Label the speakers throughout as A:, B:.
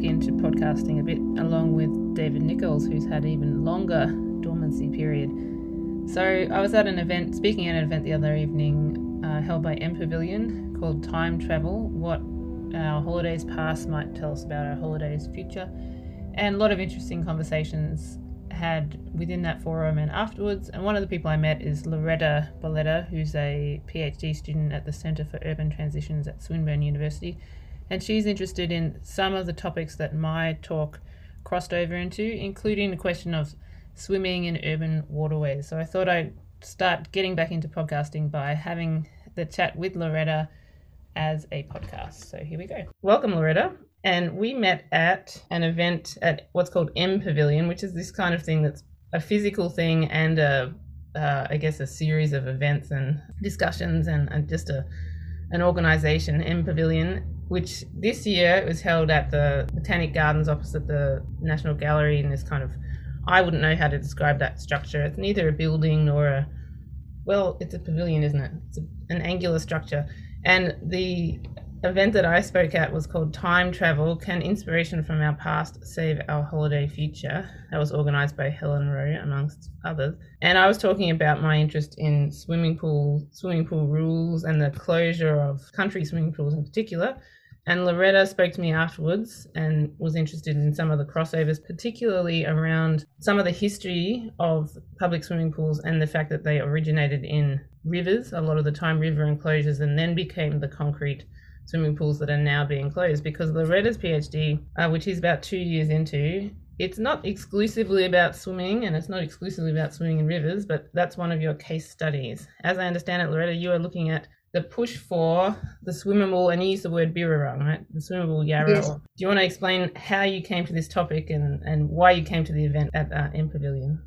A: back into podcasting a bit along with David Nichols, who's had even longer dormancy period. So I was at an event, speaking at an event the other evening, uh, held by M Pavilion called Time Travel: What Our Holidays Past Might Tell Us About Our Holidays Future, and a lot of interesting conversations had within that forum and afterwards. And one of the people I met is Loretta Bellato, who's a PhD student at the Centre for Urban Transitions at Swinburne University. And she's interested in some of the topics that my talk crossed over into, including the question of swimming in urban waterways. So I thought I'd start getting back into podcasting by having the chat with Loretta as a podcast. So here we go. Welcome, Loretta and we met at an event at what's called M Pavilion, which is this kind of thing that's a physical thing and a, uh, I guess, a series of events and discussions and, and just a an organization, M Pavilion, which this year was held at the Botanic Gardens opposite the National Gallery in this kind of I wouldn't know how to describe that structure. It's neither a building nor a well, it's a pavilion, isn't it? It's a, an angular structure. And the event that I spoke at was called Time Travel Can Inspiration from Our Past Save Our Holiday Future? That was organized by Helen Rowe, amongst others. And I was talking about my interest in swimming pool, swimming pool rules and the closure of country swimming pools in particular. And Loretta spoke to me afterwards and was interested in some of the crossovers, particularly around some of the history of public swimming pools and the fact that they originated in rivers, a lot of the time river enclosures, and then became the concrete swimming pools that are now being closed because Loretta's PhD, uh, which he's about two years into, it's not exclusively about swimming and it's not exclusively about swimming in rivers, but that's one of your case studies. As I understand it, Loretta, you are looking at the push for the swimmable, and you use the word birrarung, right? The swimmable yarra. Yes. Do you want to explain how you came to this topic and, and why you came to the event at uh, M Pavilion?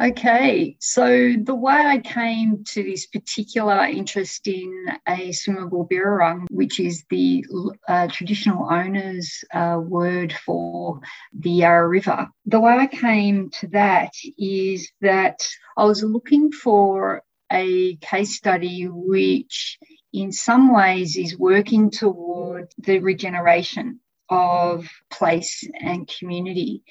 B: Okay, so the way I came to this particular interest in a swimmable birrarung, which is the uh, traditional owner's uh, word for the Yarra River, the way I came to that is that I was looking for a case study which, in some ways, is working toward the regeneration of place and community.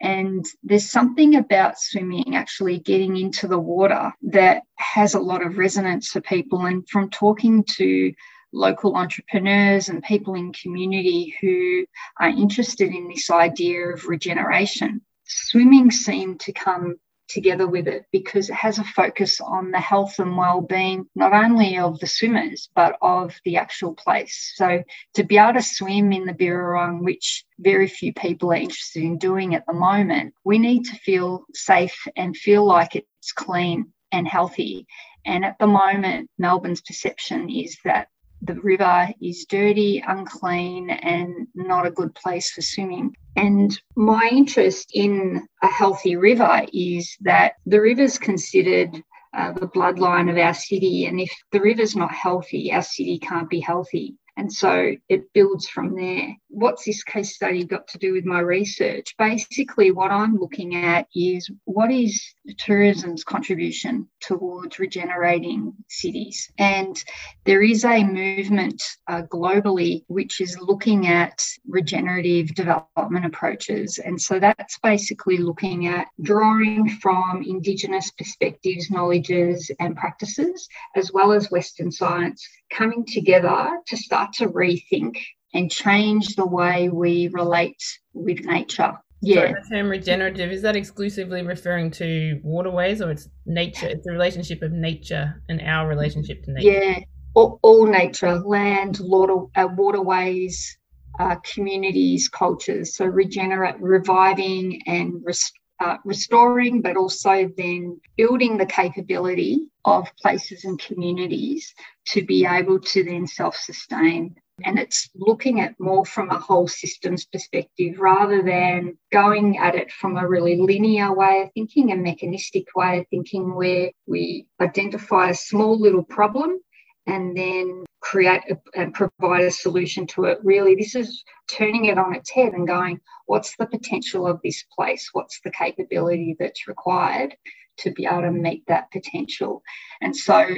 B: And there's something about swimming actually getting into the water that has a lot of resonance for people. And from talking to local entrepreneurs and people in community who are interested in this idea of regeneration, swimming seemed to come together with it because it has a focus on the health and well-being not only of the swimmers but of the actual place. So to be able to swim in the birrarung which very few people are interested in doing at the moment we need to feel safe and feel like it's clean and healthy. And at the moment melbourne's perception is that the river is dirty, unclean, and not a good place for swimming. And my interest in a healthy river is that the river's considered uh, the bloodline of our city. And if the river's not healthy, our city can't be healthy. And so it builds from there. What's this case study got to do with my research? Basically, what I'm looking at is what is tourism's contribution towards regenerating cities? And there is a movement uh, globally which is looking at regenerative development approaches. And so that's basically looking at drawing from Indigenous perspectives, knowledges, and practices, as well as Western science coming together to start to rethink and change the way we relate with nature.
A: Yeah. So the term regenerative, is that exclusively referring to waterways or it's nature? It's the relationship of nature and our relationship to nature?
B: Yeah, all, all nature, land, water, uh, waterways, uh, communities, cultures. So regenerate, reviving and rest, uh, restoring, but also then building the capability of places and communities to be able to then self sustain. And it's looking at more from a whole systems perspective rather than going at it from a really linear way of thinking, a mechanistic way of thinking, where we identify a small little problem and then create a, and provide a solution to it. Really, this is turning it on its head and going, what's the potential of this place? What's the capability that's required to be able to meet that potential? And so,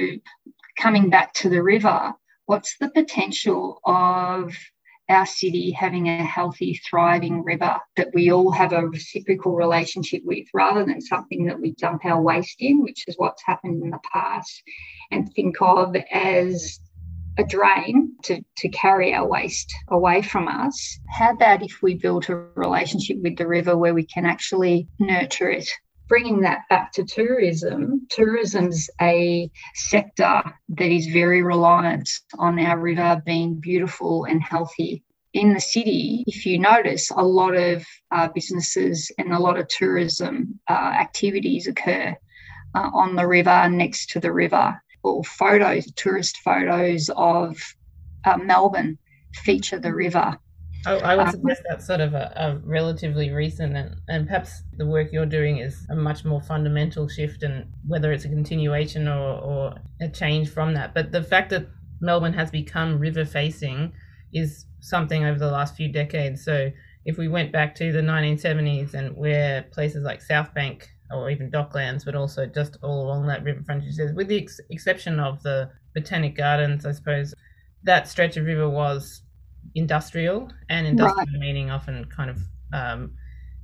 B: coming back to the river, what's the potential of our city having a healthy, thriving river that we all have a reciprocal relationship with, rather than something that we dump our waste in, which is what's happened in the past, and think of as a drain to, to carry our waste away from us. How about if we built a relationship with the river where we can actually nurture it bringing that back to tourism, tourism's a sector that is very reliant on our river being beautiful and healthy. In the city, if you notice, a lot of uh, businesses and a lot of tourism uh, activities occur uh, on the river, next to the river, or photos, tourist photos of uh, Melbourne feature the river.
A: I, I would um, suggest that's sort of a, a, relatively recent, and, and perhaps the work you're doing is a much more fundamental shift, and whether it's a continuation or, or a change from that. But the fact that Melbourne has become river facing is something over the last few decades. So if we went back to the 1970s and where places like South Bank or even Docklands, but also just all along that river frontage, with the ex- exception of the Botanic Gardens, I suppose that stretch of river was industrial, and industrial right. meaning often kind of um,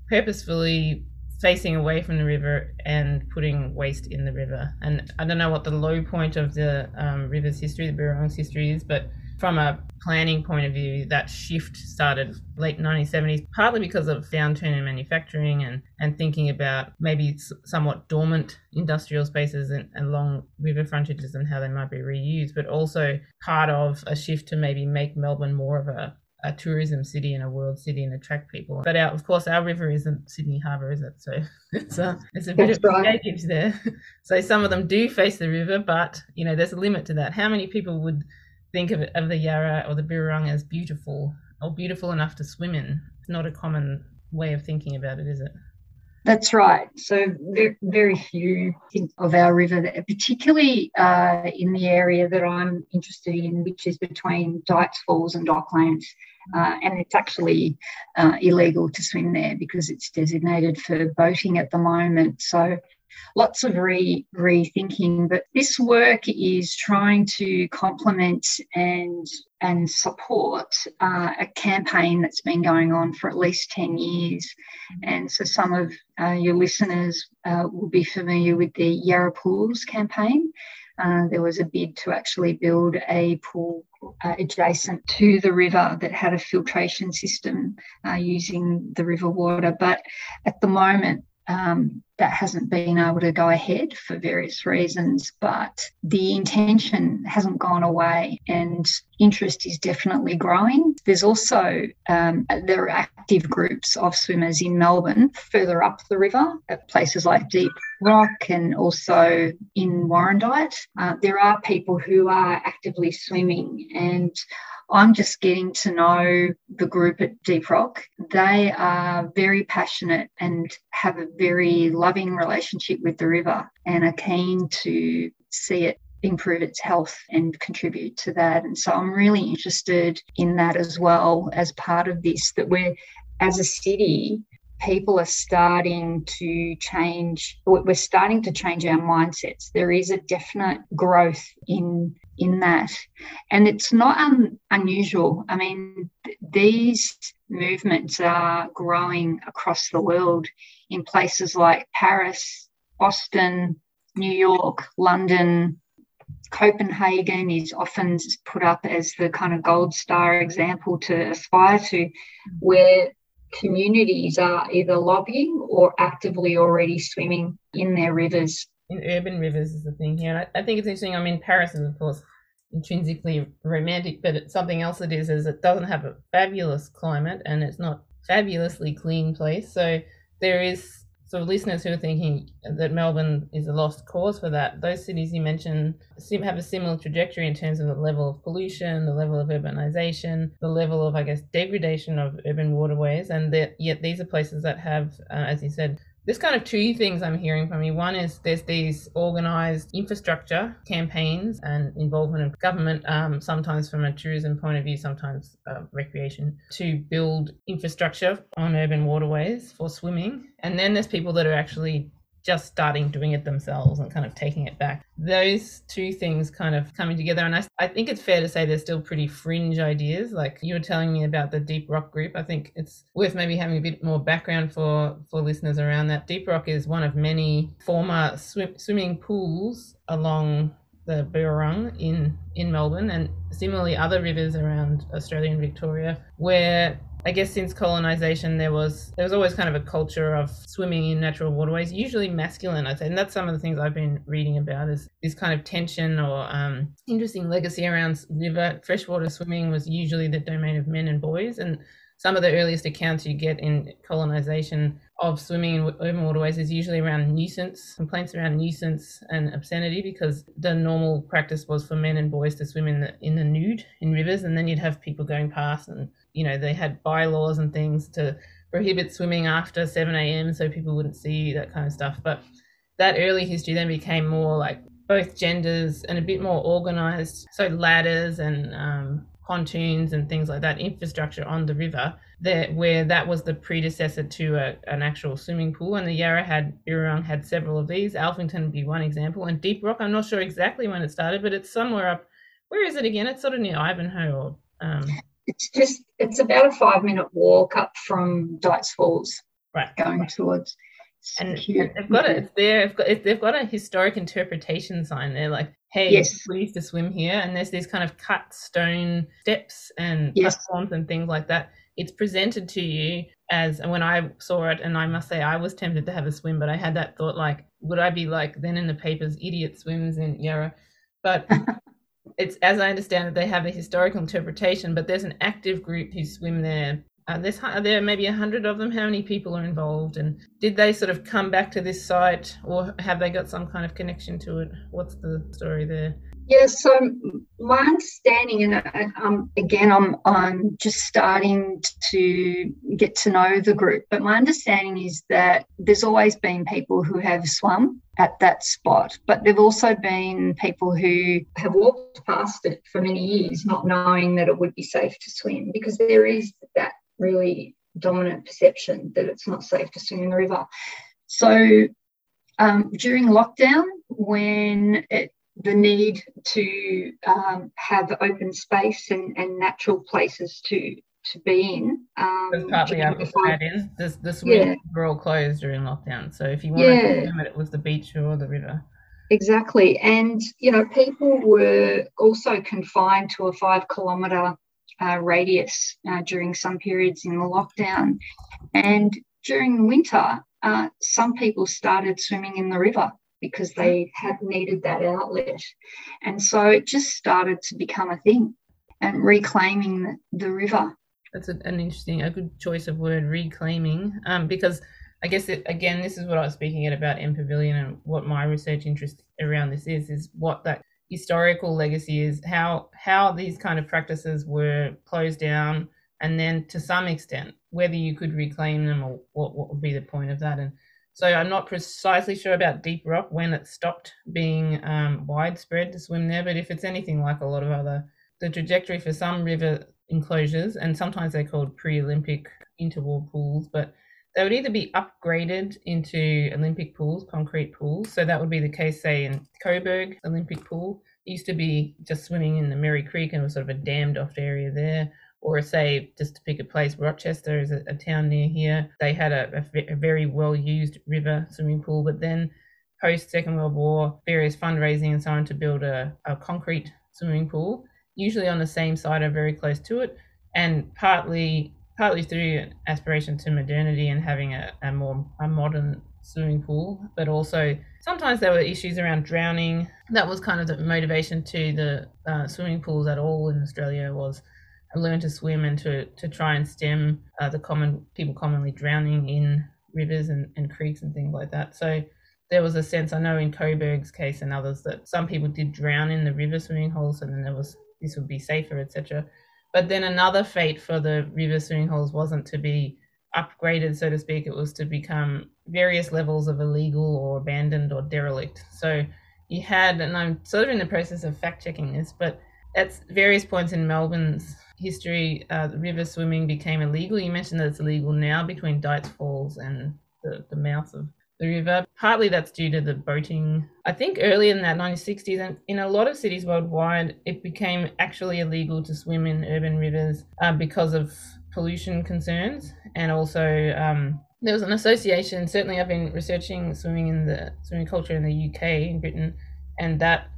A: purposefully facing away from the river and putting waste in the river. And I don't know what the low point of the um, river's history, the Birrarung's history is, but from a planning point of view, that shift started late 1970s, partly because of downturn in manufacturing and, and thinking about maybe somewhat dormant industrial spaces and, and long river frontages and how they might be reused, but also part of a shift to maybe make Melbourne more of a a tourism city and a world city and attract people. But our, of course, our river isn't Sydney Harbour, is it? So it's a it's a bit That's of right. baggage there. So some of them do face the river, but you know there's a limit to that. How many people would think of, of the Yarra or the Birrarung as beautiful or beautiful enough to swim in. It's not a common way of thinking about it, is it?
B: That's right. So very, few think of our river, particularly uh, in the area that I'm interested in, which is between Dights Falls and Docklands. Uh, and it's actually uh, illegal to swim there because it's designated for boating at the moment. So lots of re rethinking. But this work is trying to complement and and support uh, a campaign that's been going on for at least 10 years. And so some of uh, your listeners uh, will be familiar with the Yarra Pools campaign. Uh, there was a bid to actually build a pool uh, adjacent to the river that had a filtration system uh, using the river water. But at the moment, um, that hasn't been able to go ahead for various reasons, but the intention hasn't gone away and interest is definitely growing. There's also um, there are active groups of swimmers in Melbourne further up the river at places like Deep Rock and also in Warrandyte. Uh, there are people who are actively swimming and I'm just getting to know the group at Deep Rock. They are very passionate and have a very loving relationship with the river and are keen to see it improve its health and contribute to that. And so I'm really interested in that as well as part of this, that we're as a city, people are starting to change we're starting to change our mindsets there is a definite growth in in that. And it's not un- unusual. I mean, th- these movements are growing across the world in places like Paris, Boston, New York, London. Copenhagen is often put up as the kind of gold star example to aspire to, where communities are either lobbying or actively already swimming in their rivers
A: in urban rivers is the thing here. And I, I, think it's interesting. I mean, Paris is of course intrinsically romantic, but something else it is is it doesn't have a fabulous climate and it's not fabulously clean place. So there is sort of listeners who are thinking that Melbourne is a lost cause for that. Those cities you mentioned seem have a similar trajectory in terms of the level of pollution, the level of urbanization, the level of I guess degradation of urban waterways, and yet these are places that have, uh, as you said, there's kind of two things I'm hearing from you. One is there's these organized infrastructure campaigns and involvement of government, um, sometimes from a tourism point of view, sometimes uh, recreation, to build infrastructure on urban waterways for swimming. And then there's people that are actually just starting doing it themselves and kind of taking it back. Those two things kind of coming together. And I, I think it's fair to say they're still pretty fringe ideas. Like you were telling me about the Deep Rock group. I think it's worth maybe having a bit more background for, for listeners around that. Deep Rock is one of many former swim, swimming pools along the Birrarung in in Melbourne and similarly other rivers around Australia and Victoria where I guess since colonization, there was there was always kind of a culture of swimming in natural waterways, usually masculine. I'd say, and that's some of the things I've been reading about is this kind of tension or um, interesting legacy around river freshwater swimming was usually the domain of men and boys, and some of the earliest accounts you get in colonization of swimming in urban waterways is usually around nuisance, complaints around nuisance and obscenity, because the normal practice was for men and boys to swim in the in the nude in rivers, and then you'd have people going past, and you know they had bylaws and things to prohibit swimming after 7 a.m. so people wouldn't see that kind of stuff. But that early history then became more like both genders and a bit more organized. So ladders and um, pontoons and things like that, infrastructure on the river, there where that was the predecessor to a, an actual swimming pool. And the Yarra had Birrarung had several of these. Alphington would be one example, and Deep Rock. I'm not sure exactly when it started, but it's somewhere up. Where is it again? It's sort of near Ivanhoe. Or, um...
B: It's just it's about a five minute walk up from Dights Falls,
A: right,
B: going towards
A: and they've got it. There. They've got, they've got a historic interpretation sign there, like, "Hey, yes. we used to swim here." And there's these kind of cut stone steps and yes. platforms and things like that. It's presented to you as, and when I saw it, and I must say, I was tempted to have a swim, but I had that thought, like, would I be like then in the papers, idiot swims in Yarra? But it's as I understand it, they have a historical interpretation, but there's an active group who swim there uh, there's are there maybe a hundred of them. How many people are involved, and did they sort of come back to this site, or have they got some kind of connection to it? What's the story there?
B: Yeah, so my understanding, and um, again, I'm I'm just starting to get to know the group, but my understanding is that there's always been people who have swum at that spot, but there've also been people who have walked past it for many years, not knowing that it would be safe to swim, because there is that really dominant perception that it's not safe to swim in the river. So um, during lockdown, when it, the need to um, have open space and, and natural places to to be in. Um,
A: That's partly that is. The, the swimming yeah. were all closed during lockdown. So if you wanted yeah. to swim it, it was the beach or the river.
B: Exactly. And, you know, people were also confined to a five kilometre uh, radius uh, during some periods in the lockdown. And during winter, uh, some people started swimming in the river because they had needed that outlet. And so it just started to become a thing and reclaiming the, river.
A: That's an interesting, a good choice of word, reclaiming, um, because I guess it, again, this is what I was speaking at about M Pavilion and what my research interest around this is, is what that historical legacy is how how these kind of practices were closed down and then to some extent whether you could reclaim them or what, what would be the point of that and so i'm not precisely sure about deep rock when it stopped being um, widespread to swim there but if it's anything like a lot of other the trajectory for some river enclosures and sometimes they're called pre-olympic interwar pools but they would either be upgraded into Olympic pools, concrete pools. So that would be the case, say, in Coburg Olympic pool. It used to be just swimming in the Merri Creek and was sort of a dammed off area there. Or, say, just to pick a place, Rochester is a, a town near here. They had a, a, a very well used river swimming pool, but then post Second World War, various fundraising and so on to build a, a concrete swimming pool, usually on the same site or very close to it. And partly partly through aspiration to modernity and having a, a more a modern swimming pool, but also sometimes there were issues around drowning. That was kind of the motivation to the uh, swimming pools at all in Australia was learn to swim and to, to try and stem uh, the common people commonly drowning in rivers and, and creeks and things like that. So there was a sense I know in Coburg's case and others that some people did drown in the river swimming holes and then there was this would be safer, etc. But then another fate for the river swimming holes wasn't to be upgraded, so to speak. It was to become various levels of illegal or abandoned or derelict. So you had, and I'm sort of in the process of fact checking this, but at various points in Melbourne's history, uh, river swimming became illegal. You mentioned that it's illegal now between Dights Falls and the, the mouth of the river. partly that's due to the boating. I think early in that 1960s, and in a lot of cities worldwide, it became actually illegal to swim in urban rivers um, because of pollution concerns, and also um, there was an association. Certainly, I've been researching swimming in the swimming culture in the UK in Britain, and that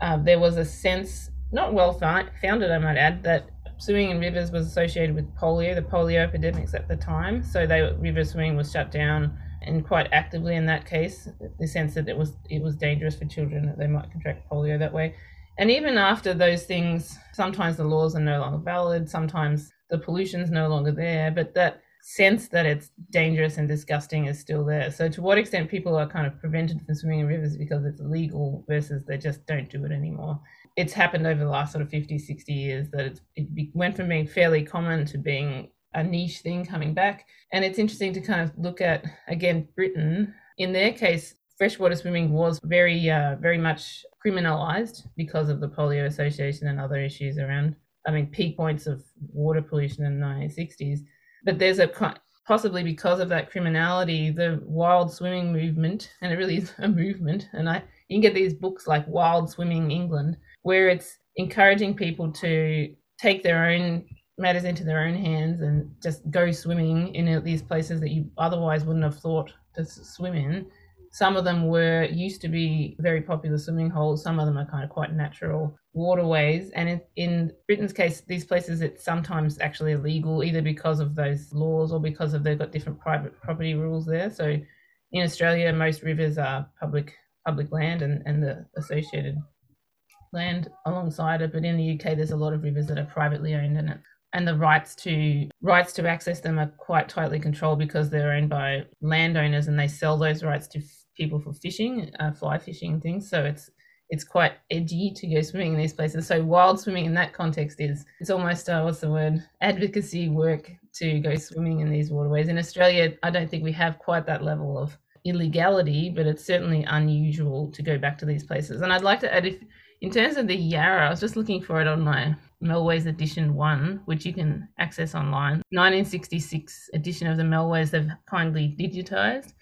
A: uh, there was a sense, not well founded, I might add, that swimming in rivers was associated with polio, the polio epidemics at the time. So they river swimming was shut down and quite actively in that case, the sense that it was it was dangerous for children that they might contract polio that way. And even after those things, sometimes the laws are no longer valid, sometimes the pollution's no longer there, but that sense that it's dangerous and disgusting is still there. So to what extent people are kind of prevented from swimming in rivers because it's illegal versus they just don't do it anymore. It's happened over the last sort of 50, 60 years that it went from being fairly common to being a niche thing coming back. And it's interesting to kind of look at, again, Britain. In their case, freshwater swimming was very, uh, very much criminalized because of the polio association and other issues around, I mean, peak points of water pollution in the 1960s. But there's a possibly because of that criminality, the wild swimming movement, and it really is a movement. And I, you can get these books like Wild Swimming England, where it's encouraging people to take their own matters into their own hands and just go swimming in these places that you otherwise wouldn't have thought to swim in. Some of them were used to be very popular swimming holes. Some of them are kind of quite natural waterways. And in, in Britain's case, these places it's sometimes actually illegal either because of those laws or because of they've got different private property rules there. So in Australia, most rivers are public public land and, and the associated land alongside it. But in the UK, there's a lot of rivers that are privately owned and and the rights to rights to access them are quite tightly controlled because they're owned by landowners and they sell those rights to f- people for fishing, uh, fly fishing things. So it's it's quite edgy to go swimming in these places. So wild swimming in that context is it's almost uh, what's the word advocacy work to go swimming in these waterways. In Australia, I don't think we have quite that level of illegality, but it's certainly unusual to go back to these places. And I'd like to add if in terms of the Yarra, I was just looking for it on my Melways Edition 1, which you can access online. 1966 edition of the Melways they've kindly digitized.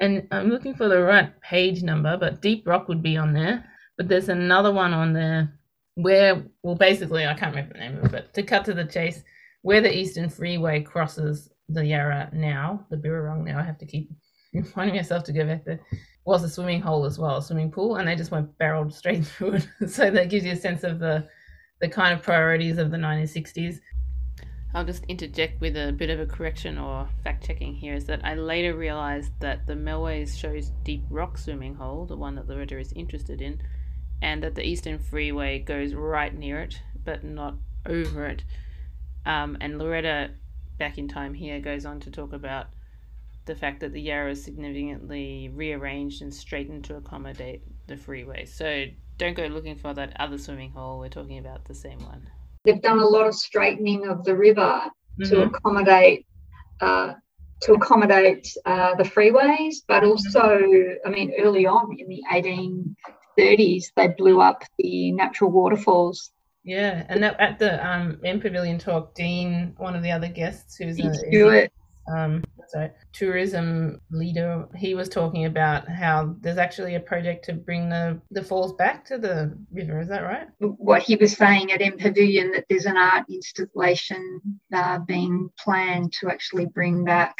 A: And I'm looking for the right page number, but Deep Rock would be on there. But there's another one on there where, well, basically, I can't remember the name of it, but to cut to the chase, where the Eastern Freeway crosses the Yarra now, the Birrarung now, I have to keep reminding myself to go back there, was a swimming hole as well, a swimming pool, and they just went barreled straight through it. so that gives you a sense of the the kind of priorities of the 1960s. I'll just interject with a bit of a correction or fact checking here is that I later realized that the Melways shows Deep Rock Swimming Hole, the one that Loretta is interested in, and that the Eastern Freeway goes right near it, but not over it. Um, and Loretta, back in time here, goes on to talk about the fact that the Yarra is significantly rearranged and straightened to accommodate the freeway. So don't go looking for that other swimming hole. We're talking about the same one.
B: They've done a lot of straightening of the river mm-hmm. to accommodate uh, to accommodate uh, the freeways, but also, I mean, early on in the 1830s, they blew up the natural waterfalls.
A: Yeah, and that, at the um, M Pavilion talk, Dean, one of the other guests, who's a,
B: Stewart,
A: um, so tourism leader, he was talking about how there's actually a project to bring the, the falls back to the river. Is that right?
B: What he was saying at M Pavilion that there's an art installation uh, being planned to actually bring back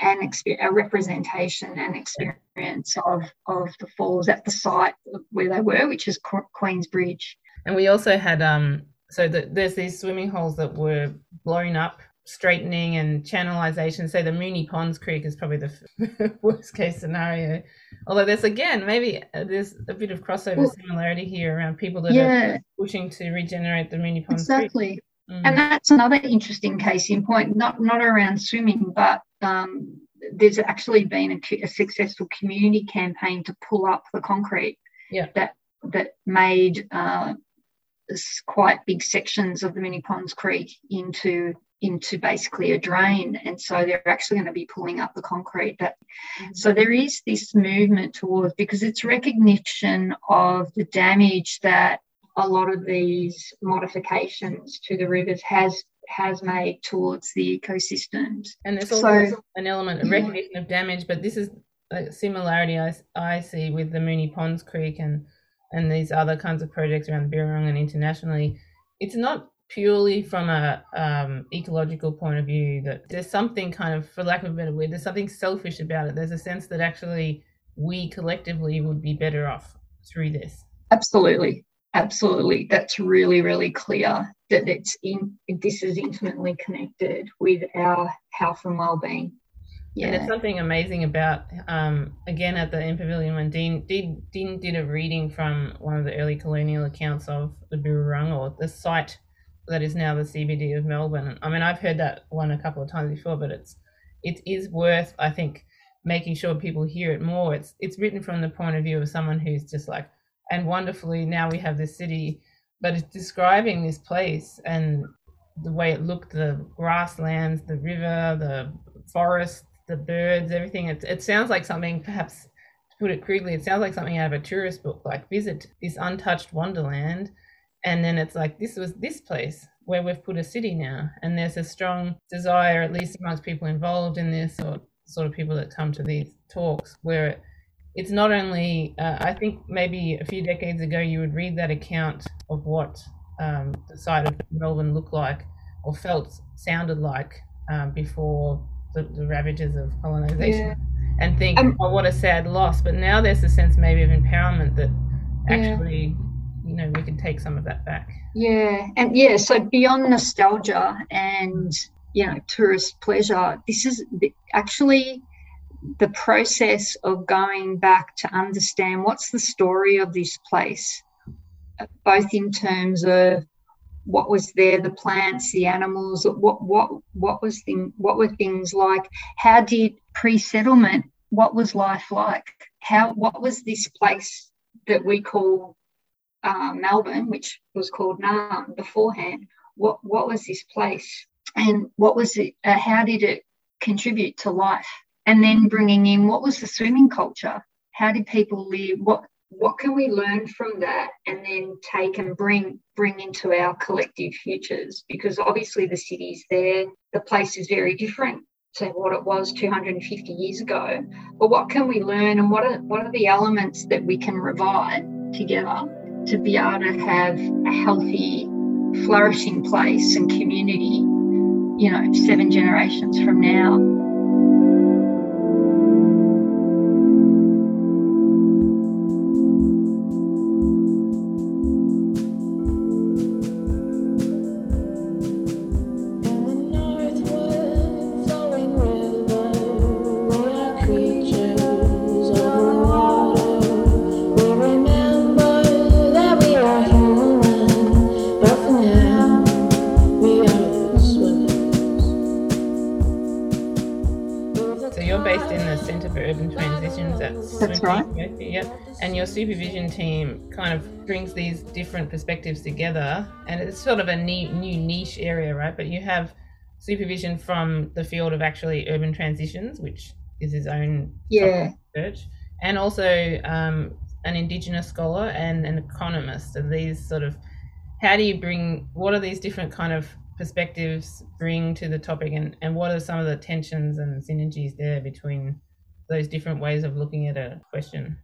B: an experience, a representation and experience of, of the falls at the site where they were, which is Queen's Bridge.
A: And we also had um so the, there's these swimming holes that were blown up straightening and channelization. Say the Moonee Ponds Creek is probably the worst case scenario. Although there's again maybe uh, there's a bit of crossover well, similarity here around people that yeah, are pushing to regenerate the Moonee Ponds
B: exactly.
A: Creek.
B: Mm. And that's another interesting case in point, not not around swimming, but um, there's actually been a, a, successful community campaign to pull up the concrete
A: yeah.
B: that that made uh, quite big sections of the Moonee Ponds Creek into into basically a drain and so they're actually going to be pulling up the concrete but mm-hmm. so there is this movement towards because it's recognition of the damage that a lot of these modifications to the rivers has has made towards the ecosystems
A: and there's also so, an element of recognition yeah. of damage but this is a similarity I, I see with the Moonee Ponds Creek and and these other kinds of projects around the Birrarung and internationally. It's not purely from a um, ecological point of view that there's something kind of, for lack of a better word, there's something selfish about it. There's a sense that actually we collectively would be better off through this.
B: Absolutely, absolutely. That's really, really clear that it's in. This is intimately connected with our health and well-being.
A: Yeah. And there's something amazing about, um, again, at the M Pavilion when Dean, Dean, Dean did a reading from one of the early colonial accounts of the Birrarung or the site that is now the CBD of Melbourne. I mean, I've heard that one a couple of times before, but it's it is worth, I think, making sure people hear it more. It's it's written from the point of view of someone who's just like, and wonderfully now we have this city, but it's describing this place and the way it looked, the grasslands, the river, the forest, the birds, everything. It, it sounds like something, perhaps to put it crudely, it sounds like something out of a tourist book, like visit this untouched wonderland. And then it's like, this was this place where we've put a city now. And there's a strong desire, at least amongst people involved in this, or sort of people that come to these talks, where it's not only, uh, I think maybe a few decades ago, you would read that account of what um, the site of Melbourne looked like or felt, sounded like um, before the, the ravages of colonization yeah. and think, um, oh, what a sad loss. But now there's a sense maybe of empowerment that actually, yeah. You know, we can take some of that back.
B: Yeah. And yeah, so beyond nostalgia and, you know, tourist pleasure, this is actually the process of going back to understand what's the story of this place, both in terms of what was there the plants the animals what what what was thing what were things like how did pre-settlement what was life like how what was this place that we call uh, melbourne which was called Naarm beforehand what what was this place? And what was it uh, how did it contribute to life? And then bringing in what was the swimming culture? How did people live? What what can we learn from that and then take and bring bring into our collective futures? Because obviously the city's there the place is very different to what it was 250 years ago. But what can we learn and what are what are the elements that we can revive together to be able to have a healthy flourishing place and community you know seven generations from now
A: supervision team kind of brings these different perspectives together, and it's sort of a new, new niche area, right? But you have supervision from the field of actually urban transitions, which is his own
B: yeah
A: research, and also um, an Indigenous scholar and an economist. And these sort of, how do you bring? What are these different kind of perspectives bring to the topic, and and what are some of the tensions and synergies there between those different ways of looking at a question?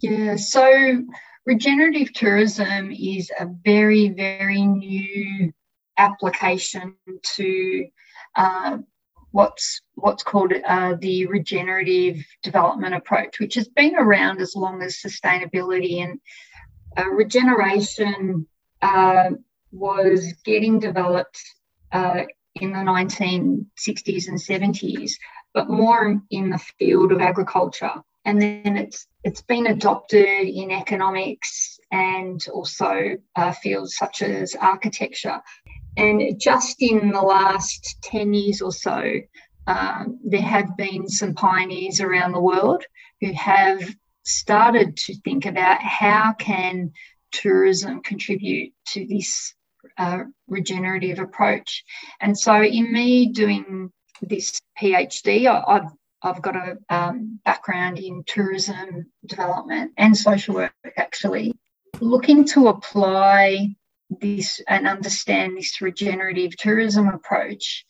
B: Yeah, so regenerative tourism is a very, very new application to uh, what's what's called uh, the regenerative development approach, which has been around as long as sustainability and uh, regeneration uh, was getting developed uh, in the 1960s and 70s, but more in the field of agriculture and then it's it's been adopted in economics and also uh, fields such as architecture. And just in the last 10 years or so, um, there have been some pioneers around the world who have started to think about how can tourism contribute to this uh, regenerative approach. And so in me doing this PhD, I, I've I've got a um, background in tourism development and social work, actually. Looking to apply this and understand this regenerative tourism approach,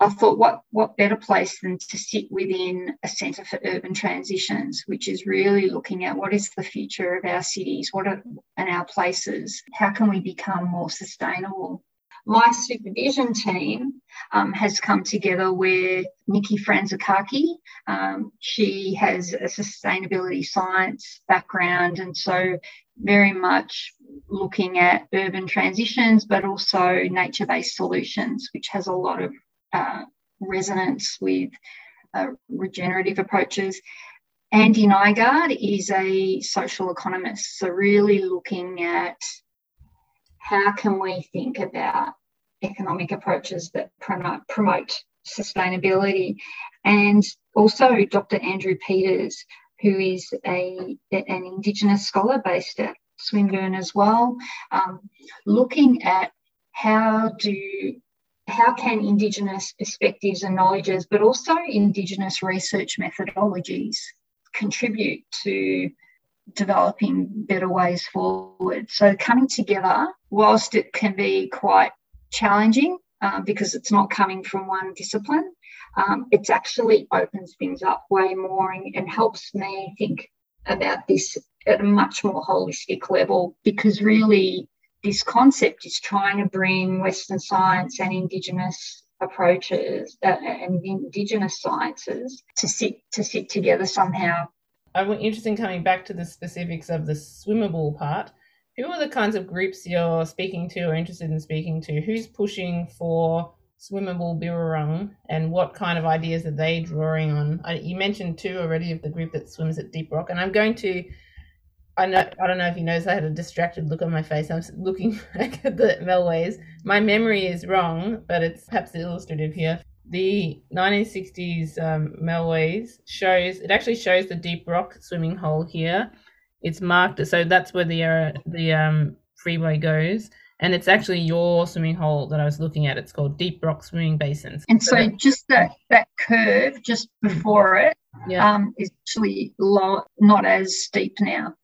B: I thought, what what better place than to sit within a centre for urban transitions, which is really looking at what is the future of our cities, what are and our places, how can we become more sustainable. My supervision team um, has come together where Niki Frantzeskaki, um, she has a sustainability science background, and so very much looking at urban transitions, but also nature based solutions, which has a lot of uh, resonance with uh, regenerative approaches. Andy Nygaard is a social economist, so really looking at how can we think about economic approaches that promote, sustainability, and also Dr. Andrew Peters, who is a, an Indigenous scholar based at Swinburne as well, um, looking at how do how can Indigenous perspectives and knowledges, but also Indigenous research methodologies, contribute to developing better ways forward? So, coming together, whilst it can be quite challenging uh, because it's not coming from one discipline, um, it actually opens things up way more and, and helps me think about this at a much more holistic level because really this concept is trying to bring Western science and Indigenous approaches uh, and Indigenous sciences to sit to sit together somehow.
A: I'm interested in coming back to the specifics of the swimmable part. Who are the kinds of groups you're speaking to or interested in speaking to? Who's pushing for swimmable Birrarung and what kind of ideas are they drawing on? I, you mentioned two already of the group that swims at Deep Rock, and I'm going to I know I don't know if you noticed I had a distracted look on my face. I'm looking back at the Melways. My memory is wrong, but it's perhaps illustrative here. The 1960s um, Melways shows it actually shows the deep rock swimming hole here. It's marked so that's where the uh, the um, freeway goes, and it's actually your swimming hole that I was looking at. It's called Deep Rock Swimming Basins.
B: And so, just that that curve just before it yeah. um, is actually low, not as steep now.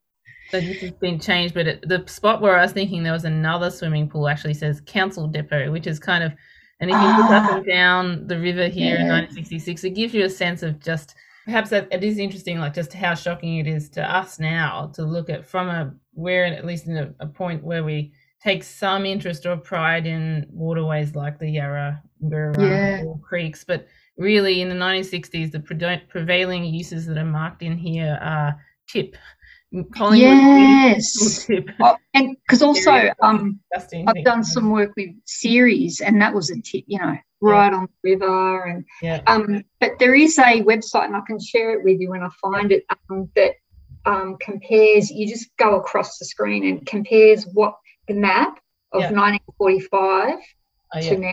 A: So this has been changed, but it, the spot where I was thinking there was another swimming pool actually says Council Depot, which is kind of, and if you look up and ah. down the river here yeah. in 1966, it gives you a sense of just perhaps that it is interesting, like just how shocking it is to us now to look at from a we're at least in a, a point where we take some interest or pride in waterways like the Yarra, yeah. creeks, but really in the 1960s, the pre- prevailing uses that are marked in here are tip
B: Collingwood yes, oh, and because also um, I've done some work with CERES, and that was a tip, you know, right yeah. on the river, and yeah. um, but there is a website, and I can share it with you when I find it um, that um, compares. You just go across the screen and compares what the map of yeah. 1945 oh, to now.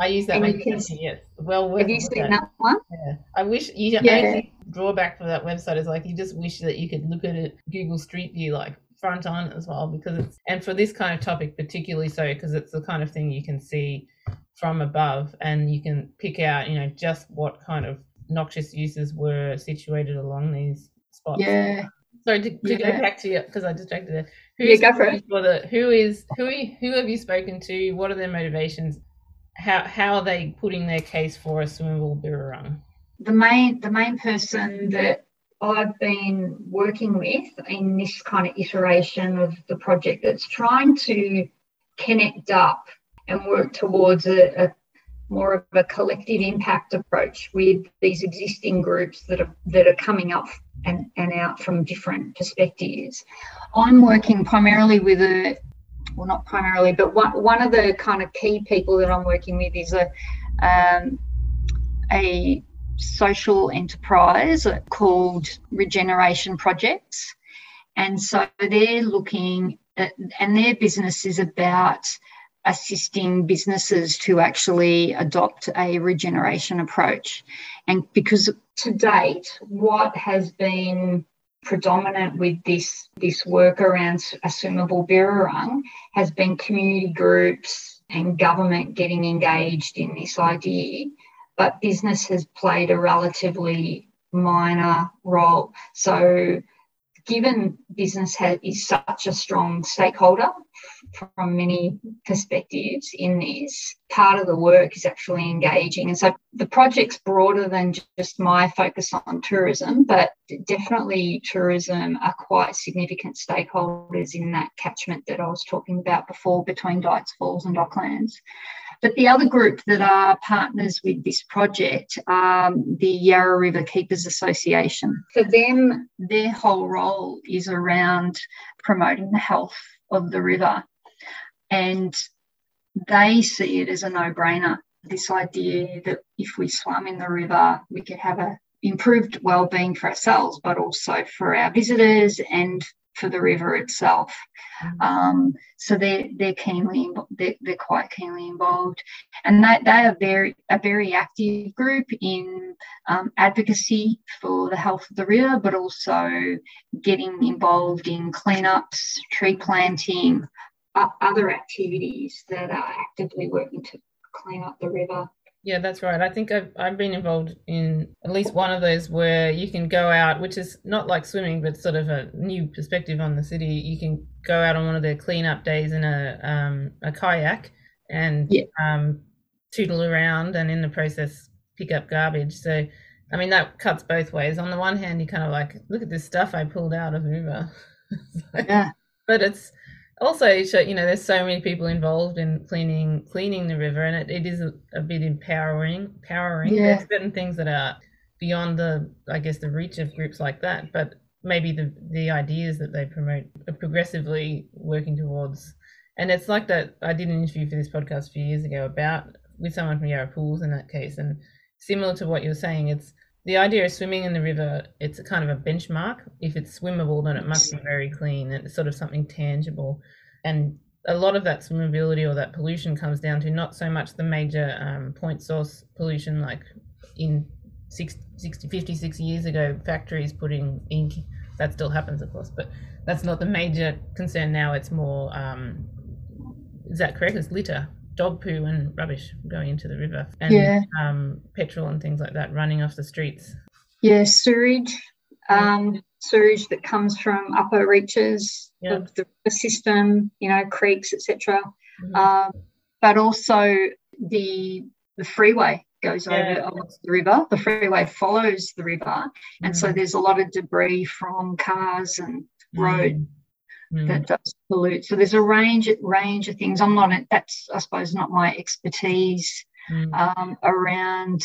A: I use that. And can, yes, well,
B: have you seen that. that one?
A: Yeah, I wish you. Yeah drawback for that website is like you just wish that you could look at it Google Street View like front on as well because it's and for this kind of topic particularly so because it's the kind of thing you can see from above and you can pick out you know just what kind of noxious uses were situated along these spots.
B: Yeah.
A: So to, to yeah. go back to you because I distracted it.
B: Who yeah, go for it.
A: The, who is who who have you spoken to? What are their motivations? How how are they putting their case for a swimmable Birrarung?
B: the main the main person that I've been working with in this kind of iteration of the project that's trying to connect up and work towards a, a more of a collective impact approach with these existing groups that are that are coming up and, and out from different perspectives. I'm working primarily with a well not primarily, but one, one of the kind of key people that I'm working with is a um, a social enterprise called Regeneration Projects. And so they're looking at, and their business is about assisting businesses to actually adopt a regeneration approach. And because to date, what has been predominant with this, this work around assumable birrarung has been community groups and government getting engaged in this idea but business has played a relatively minor role. So, given business has, is such a strong stakeholder from many perspectives in this. Part of the work is actually engaging. And so the project's broader than just my focus on tourism, but definitely tourism are quite significant stakeholders in that catchment that I was talking about before between Dights Falls and Docklands. But the other group that are partners with this project are the Yarra River Keepers Association. For them, their whole role is around promoting the health of the river. And they see it as a no brainer this idea that if we swam in the river, we could have a improved well-being for ourselves, but also for our visitors and for the river itself. Mm-hmm. Um, so they're they're keenly they're, they're quite keenly involved, and they, they are very a very active group in um, advocacy for the health of the river, but also getting involved in cleanups, tree planting, other activities that are actively working to clean up the river.
A: Yeah, that's right. I think I've, I've been involved in at least one of those where you can go out, which is not like swimming, but sort of a new perspective on the city. You can go out on one of their cleanup days in a um, a kayak and yeah. um, tootle around, and in the process pick up garbage. So, I mean, that cuts both ways. On the one hand, you kind of like look at this stuff I pulled out of the river.
B: yeah.
A: But it's also you know there's so many people involved in cleaning cleaning the river and it, it is a, a bit empowering empowering yeah. there's certain things that are beyond the i guess the reach of groups like that but maybe the the ideas that they promote are progressively working towards and it's like that i did an interview for this podcast a few years ago about with someone from yarra pools in that case and similar to what you're saying it's the idea of swimming in the river it's a kind of a benchmark. If it's swimmable then it must be very clean and it's sort of something tangible. And a lot of that swimmability or that pollution comes down to not so much the major um, point source pollution like in 60, 60 50 60 years ago factories putting ink that still happens of course but that's not the major concern now. It's more um, is that correct? It's litter dog poo and rubbish going into the river and
B: yeah.
A: um, petrol and things like that running off the streets.
B: Yeah, sewage, um, sewage that comes from upper reaches yeah. of the system, you know, creeks, etc. Mm-hmm. Um, but also the the freeway goes yeah. over the river. The freeway follows the river, mm-hmm. and so mm. there's a lot of debris from cars and road. Mm. that does pollute. So there's a range range of things. I'm not that's I suppose not my expertise mm. um, around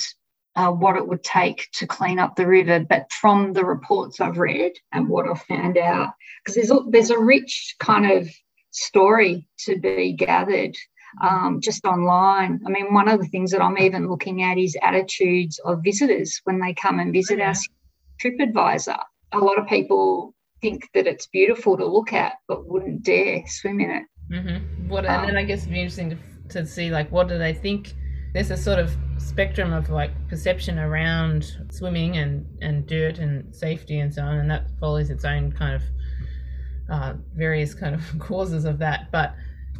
B: uh, what it would take to clean up the river, but from the reports I've read and what I've found out, because there's a, there's a rich kind of story to be gathered um, just online. I mean, one of the things that I'm even looking at is attitudes of visitors when they come and visit our TripAdvisor. A lot of people think that it's beautiful to look at, but wouldn't dare swim in it.
A: Mm-hmm. What, and then I guess it'd be interesting to, to see like what do they think. There's a sort of spectrum of like perception around swimming and and dirt and safety and so on, and that follows its own kind of uh, various kind of causes of that. But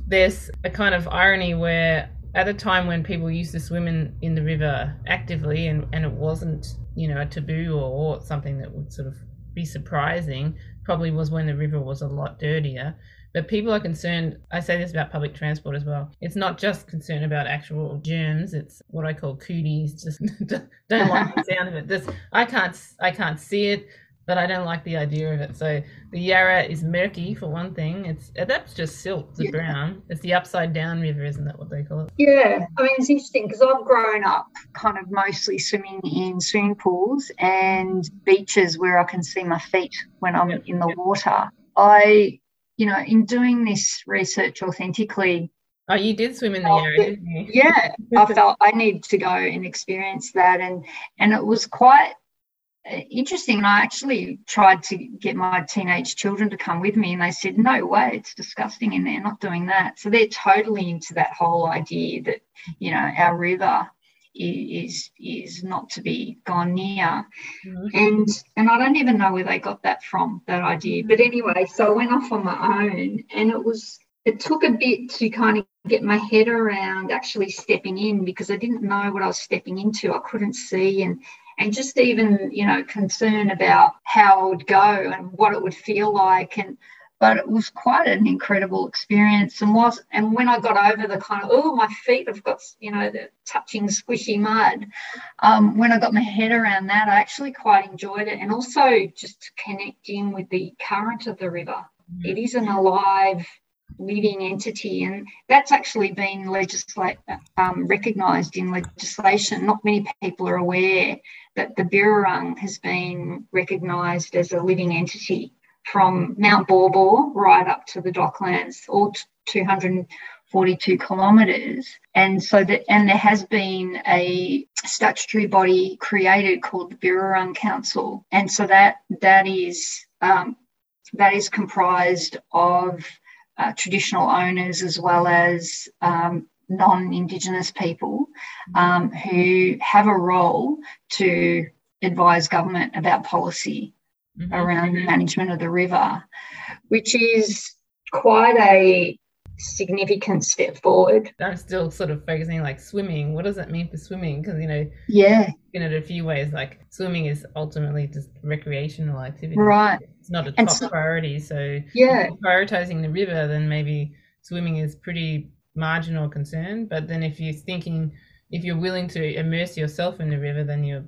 A: there's a kind of irony where at a time when people used to swim in, in the river actively and, and it wasn't you know a taboo or, or something that would sort of be surprising probably was when the river was a lot dirtier. But people are concerned. I say this about public transport as well. It's not just concern about actual germs. It's what I call cooties. Just don't like the sound of it. This I can't I can't see it but I don't like the idea of it. So the Yarra is murky for one thing. It's uh, that's just silt, the yeah. brown. It's the upside down river, isn't that what they call it?
B: Yeah, I mean it's interesting because I've grown up kind of mostly swimming in swimming pools and beaches where I can see my feet when I'm yep. in the yep. water. I, you know, in doing this research authentically.
A: Oh, you did swim in the Yarra,
B: Yeah, I felt I need to go and experience that, and and it was quite interesting. And I actually tried to get my teenage children to come with me, and they said, No way, it's disgusting in there, not doing that. So they're totally into that whole idea that, you know, our river is is not to be gone near mm-hmm. and and i don't even know where they got that from that idea but anyway so i went off on my own and it was it took a bit to kind of get my head around actually stepping in because i didn't know what i was stepping into i couldn't see and and just even, you know, concern about how it would go and what it would feel like. And but it was quite an incredible experience. And was and when I got over the kind of oh my feet have got you know the touching squishy mud, um, when I got my head around that, I actually quite enjoyed it, and also just connecting with the current of the river. It is an alive living entity, and that's actually been legislate um, recognised in legislation. Not many people are aware that the Birrarung has been recognised as a living entity from Mount Baw right up to the Docklands, all 242 kilometres. And so that, and there has been a statutory body created called the Birrarung Council, and so that that is um, that is comprised of uh, traditional owners as well as um, non Indigenous people um, who have a role to advise government about policy mm-hmm. around the management of the river, which is quite a significant step forward.
A: I'm still sort of focusing like swimming. What does that mean for swimming? Because you know,
B: yeah,
A: in it a few ways. Like swimming is ultimately just recreational activity,
B: right?
A: It's not a top so, priority. So
B: yeah,
A: prioritizing the river, then maybe swimming is pretty marginal concern. But then if you're thinking, if you're willing to immerse yourself in the river, then you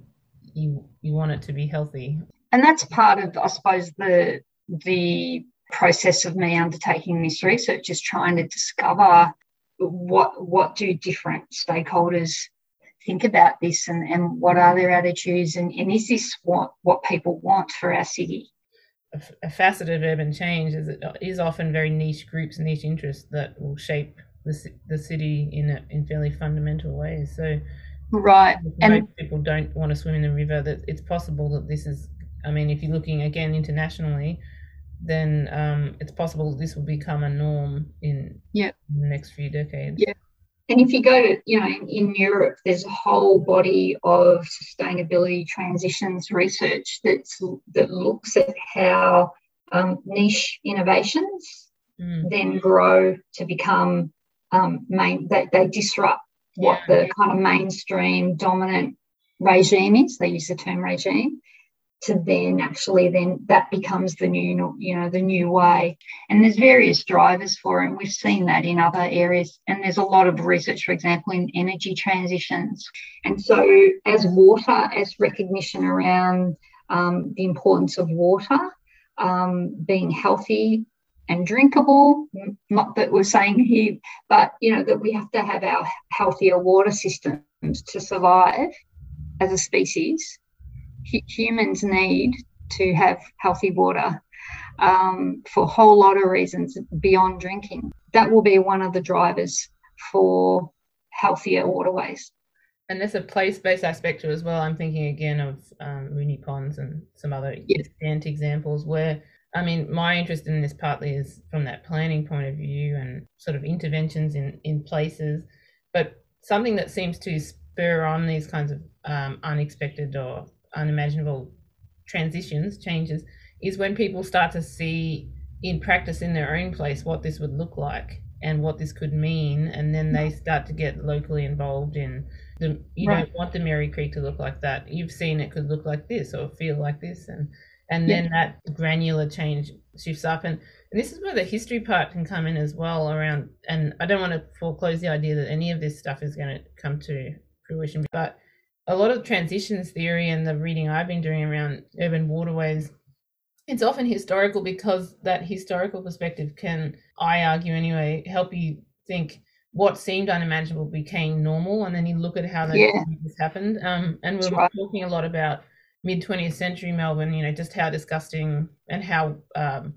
A: you you want it to be healthy.
B: And that's part of, I suppose, the the process of me undertaking this research is trying to discover what what do different stakeholders think about this and, and what are their attitudes and, and is this what, what people want for our city?
A: A, a facet of urban change is it is often very niche groups and niche interests that will shape the, the city in a, in fairly fundamental ways. So
B: right,
A: and people don't want to swim in the river. That it's possible that this is. I mean, if you're looking again internationally, then um, it's possible this will become a norm in, in the next few decades.
B: Yeah. And if you go to, you know, in, in, Europe, there's a whole body of sustainability transitions research that's that looks at how um, niche innovations mm. then grow to become um, main. They, they disrupt what yeah. the kind of mainstream dominant regime is. They use the term regime, to then actually then that becomes the new you know the new way. And there's various drivers for it and we've seen that in other areas. And there's a lot of research for example in energy transitions. And so as water as recognition around um, the importance of water um, being healthy and drinkable not that we're saying here but you know that we have to have our healthier water systems to survive as a species humans need to have healthy water um, for a whole lot of reasons beyond drinking. That will be one of the drivers for healthier waterways.
A: And there's a place-based aspect to it as well. I'm thinking again of um, Moonee Ponds and some other yes. examples where, I mean, my interest in this partly is from that planning point of view and sort of interventions in, in places, but something that seems to spur on these kinds of um, unexpected or unimaginable transitions, changes, is when people start to see in practice in their own place what this would look like and what this could mean, and then they start to get locally involved in the. You right. don't want the Merri Creek to look like that. You've seen it could look like this or feel like this, and and then yeah. that granular change shifts up and. And this is where the history part can come in as well around and I don't want to foreclose the idea that any of this stuff is going to come to fruition but a lot of transitions theory and the reading I've been doing around urban waterways, it's often historical because that historical perspective can, I argue anyway, help you think what seemed unimaginable became normal, and then you look at how that yeah. happened. Um, and we are right. talking a lot about mid 20th century Melbourne, you know, just how disgusting and how um,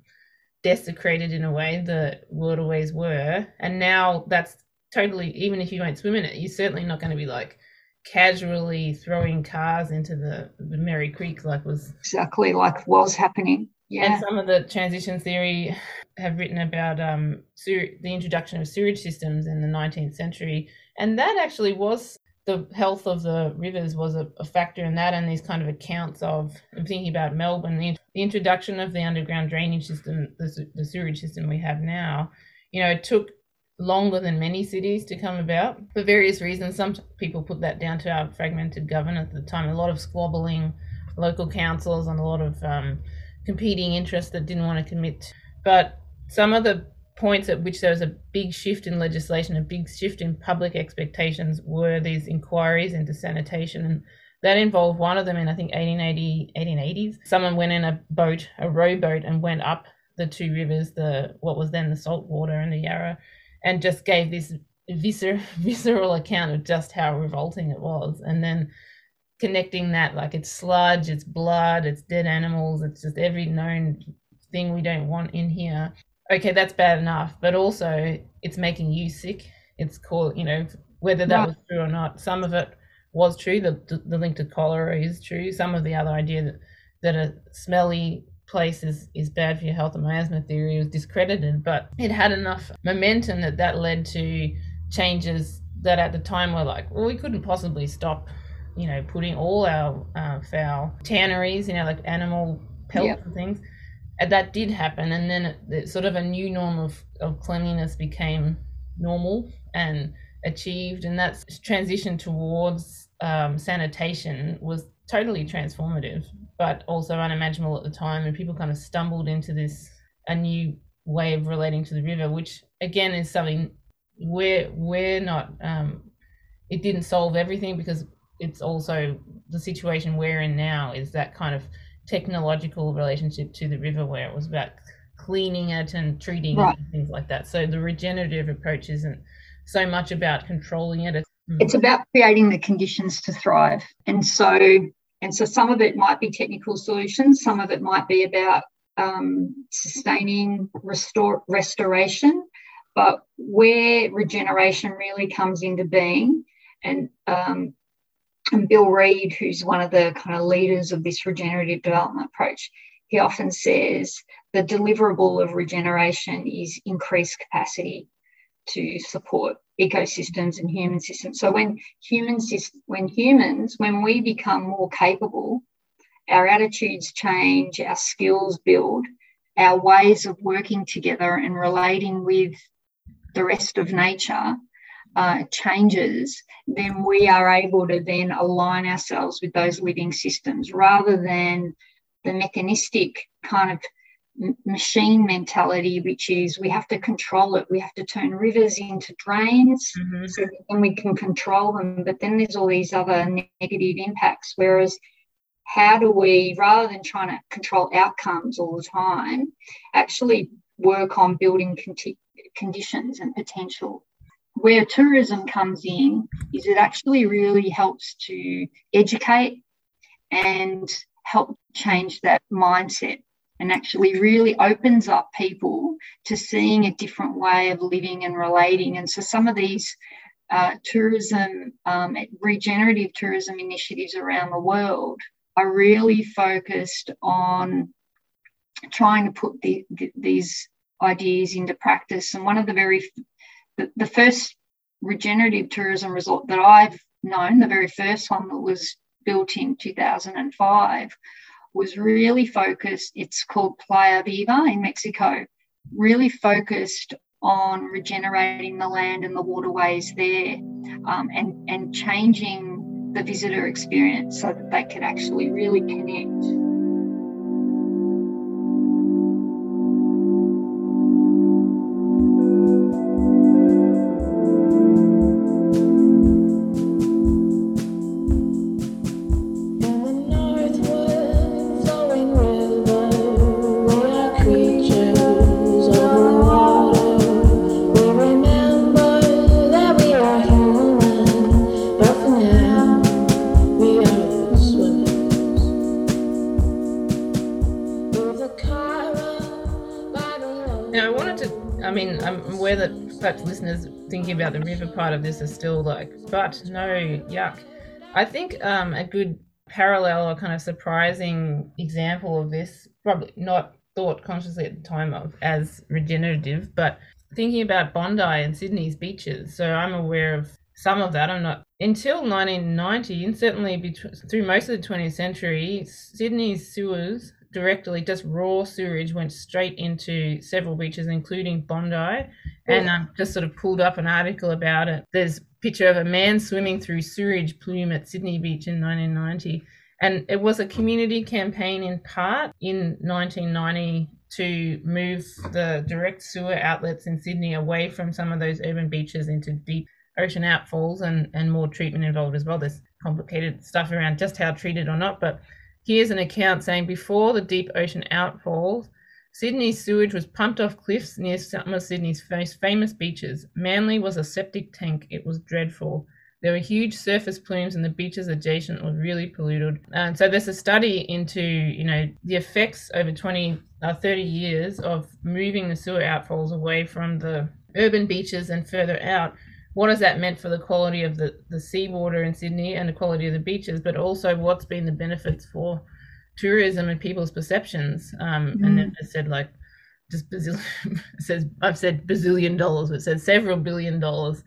A: desecrated in a way the waterways were. And now that's totally, even if you won't swim in it, you're certainly not going to be like, casually throwing cars into the, the Merri Creek like was
B: exactly like was happening. Yeah.
A: And some of the transition theory have written about um, the introduction of sewage systems in the 19th century, and that actually was the health of the rivers was a, a, factor in that, and these kind of accounts of. I'm thinking about Melbourne, the, the introduction of the underground drainage system, the, the sewage system we have now. You know, it took longer than many cities to come about for various reasons. Some people put that down to our fragmented government at the time, a lot of squabbling local councils and a lot of um, competing interests that didn't want to commit. But some of the points at which there was a big shift in legislation, a big shift in public expectations were these inquiries into sanitation. And that involved one of them in, I think, 1880, 1880s. Someone went in a boat, a rowboat, and went up the two rivers, the what was then the Saltwater and the Yarra, and just gave this viscer- visceral account of just how revolting it was. And then connecting that, like it's sludge, it's blood, it's dead animals, it's just every known thing we don't want in here okay, that's bad enough, but also it's making you sick. It's called, you know, whether that was true or not. Some of it was true. The, the link to cholera is true. Some of the other idea that, that a smelly place is, is bad for your health and miasma theory was discredited, but it had enough momentum that that led to changes that at the time were like, well, we couldn't possibly stop, you know, putting all our uh, foul tanneries, you know, like animal pelts yep. and things and that did happen and then it, it, sort of a new norm of, of cleanliness became normal and achieved and that transition towards um, sanitation was totally transformative but also unimaginable at the time and people kind of stumbled into this a new way of relating to the river which again is something we're we're not um, it didn't solve everything because it's also the situation we're in now is that kind of technological relationship to the river where it was about cleaning it and treating right. it and things like that. So the regenerative approach isn't so much about controlling it. It's,
B: it's about creating the conditions to thrive. And so and so some of it might be technical solutions, some of it might be about um, sustaining restore restoration. But where regeneration really comes into being and um, and Bill Reed, who's one of the kind of leaders of this regenerative development approach, he often says the deliverable of regeneration is increased capacity to support ecosystems and human systems. So when humans, when humans, when we become more capable, our attitudes change, our skills build, our ways of working together and relating with the rest of nature uh, changes, then we are able to then align ourselves with those living systems rather than the mechanistic kind of machine mentality, which is we have to control it. We have to turn rivers into drains mm-hmm. so then we can control them. But then there's all these other negative impacts. Whereas, how do we, rather than trying to control outcomes all the time, actually work on building conti- conditions and potential where tourism comes in is it actually really helps to educate and help change that mindset and actually really opens up people to seeing a different way of living and relating. And so some of these uh, tourism, um, regenerative tourism initiatives around the world are really focused on trying to put the, the, these ideas into practice. And one of the very the, the first regenerative tourism resort that I've known, the very first one that was built in 2005, was really focused. It's called Playa Viva in Mexico, really focused on regenerating the land and the waterways there um, and, and changing the visitor experience so that they could actually really connect.
A: About the river part of this is still like, but no, yuck. I think um, a good parallel or kind of surprising example of this, probably not thought consciously at the time of as regenerative, but thinking about Bondi and Sydney's beaches. So I'm aware of some of that. I'm not until 1990, and certainly between, through most of the 20th century, Sydney's sewers directly, just raw sewage went straight into several beaches, including Bondi. And I just sort of pulled up an article about it. There's a picture of a man swimming through sewage plume at Sydney Beach in 1990. And it was a community campaign in part in 1990 to move the direct sewer outlets in Sydney away from some of those urban beaches into deep ocean outfalls and, and more treatment involved as well. There's complicated stuff around just how treated or not, but here's an account saying before the deep ocean outfalls, Sydney's sewage was pumped off cliffs near some of Sydney's most famous beaches. Manly was a septic tank. It was dreadful. There were huge surface plumes, and the beaches adjacent were really polluted. And so there's a study into, you know, the effects over 20, uh, 30 years of moving the sewer outfalls away from the urban beaches and further out. What has that meant for the quality of the, the seawater in Sydney and the quality of the beaches, but also what's been the benefits for tourism and people's perceptions? Um, mm. And then it said like just bazillion, says I've said bazillion dollars, but it says several billion dollars.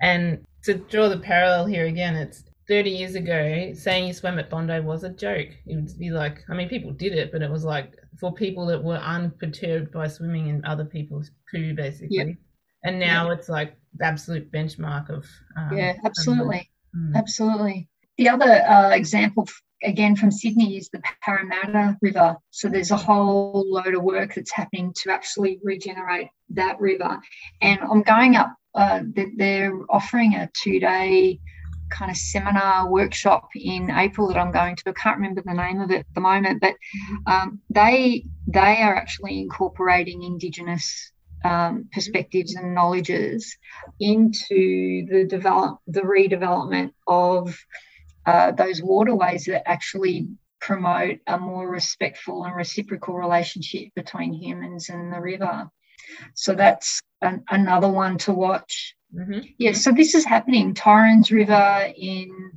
A: And to draw the parallel here again, it's 30 years ago, saying you swam at Bondi was a joke. It would be like, I mean, people did it, but it was like for people that were unperturbed by swimming in other people's poo, basically. Yep. And now yep. it's like the absolute benchmark of.
B: Um, yeah, absolutely. Um, absolutely. The other uh, example, again from Sydney, is the Parramatta River. So there's a whole load of work that's happening to actually regenerate that river. And I'm going up uh, they're offering a two day kind of seminar workshop in April that I'm going to. I can't remember the name of it at the moment, but um, they they are actually incorporating Indigenous um, perspectives and knowledges into the develop the redevelopment of uh, those waterways that actually promote a more respectful and reciprocal relationship between humans and the river. So that's an, another one to watch. Mm-hmm. Yeah, so this is happening. Torrens River in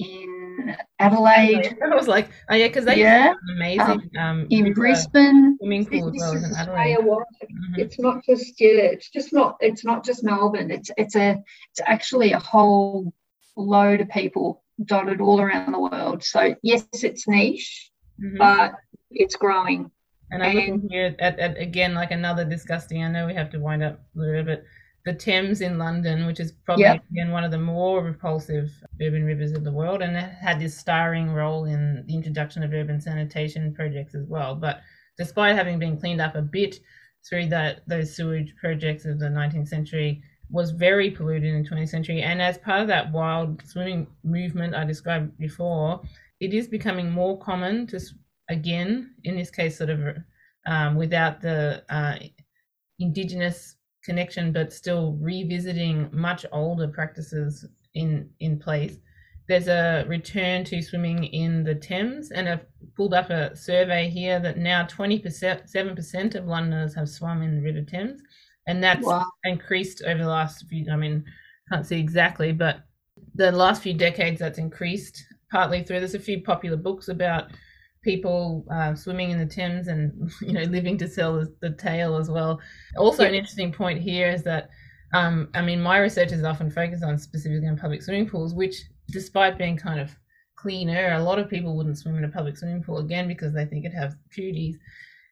B: in Adelaide.
A: I was like, oh yeah, because they yeah. amazing um,
B: um, in Brisbane
A: swimming pool as well
B: in Adelaide. Mm-hmm. It's not just yeah, it's just not it's not just Melbourne. It's it's a it's actually a whole load of people dotted all around the world. So yes, it's niche, mm-hmm. but it's growing.
A: And I'm looking here at, at, again like another disgusting. I know we have to wind up a little bit. The Thames in London, which is probably yep. again one of the more repulsive urban rivers of the world, and it had this starring role in the introduction of urban sanitation projects as well. But despite having been cleaned up a bit through that those sewage projects of the 19th century, was very polluted in the 20th century. And as part of that wild swimming movement I described before, it is becoming more common to again, in this case, sort of um, without the uh, indigenous connection, but still revisiting much older practices in in place. There's a return to swimming in the Thames, and I've pulled up a survey here that now 27% of Londoners have swum in the River Thames, and that's wow. increased over the last few. I mean, can't see exactly, but the last few decades that's increased partly through. There's a few popular books about people uh, swimming in the Thames and you know living to sell the tale as well. Also, an interesting point here is that um, I mean my research is often focused on specifically on public swimming pools, which despite being kind of cleaner, a lot of people wouldn't swim in a public swimming pool again because they think it has impurities.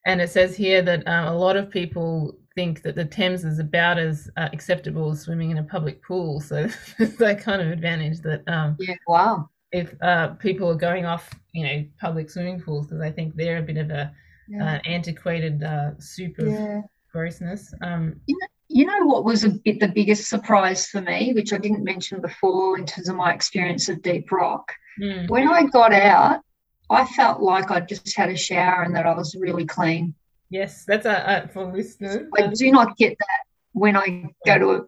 A: And it says here that uh, a lot of people think that the Thames is about as uh, acceptable as swimming in a public pool. So that kind of advantage that. Um,
B: yeah. Wow
A: if uh, people are going off, you know, public swimming pools because I think they're a bit of a yeah. uh, antiquated uh, soup of yeah. grossness. Um,
B: you, know, you know what was a bit the biggest surprise for me, which I didn't mention before in terms of my experience of deep rock. Mm. When I got out, I felt like I just had a shower and that I was really clean.
A: Yes, that's a, a for listeners.
B: I do not get that when I go to a,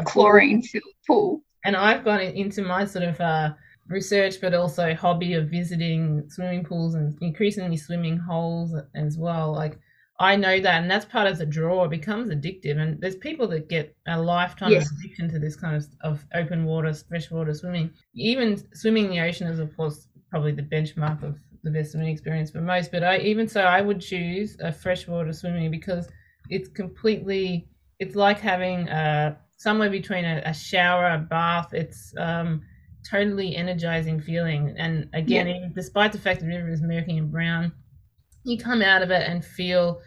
B: a chlorine filled pool.
A: And I've gone into my sort of uh, research, but also hobby of visiting swimming pools and increasingly swimming holes as well. Like I know that, and that's part of the draw. It becomes addictive, and there's people that get a lifetime yes. addiction to this kind of of open water, freshwater swimming. Even swimming in the ocean is, of course, probably the benchmark of the best swimming experience for most. But I even so, I would choose a freshwater swimming because it's completely. It's like having a somewhere between a, a shower, a bath. It's um, totally energizing feeling. And again, yeah. even, despite the fact that the river is murky and brown, you come out of it and feel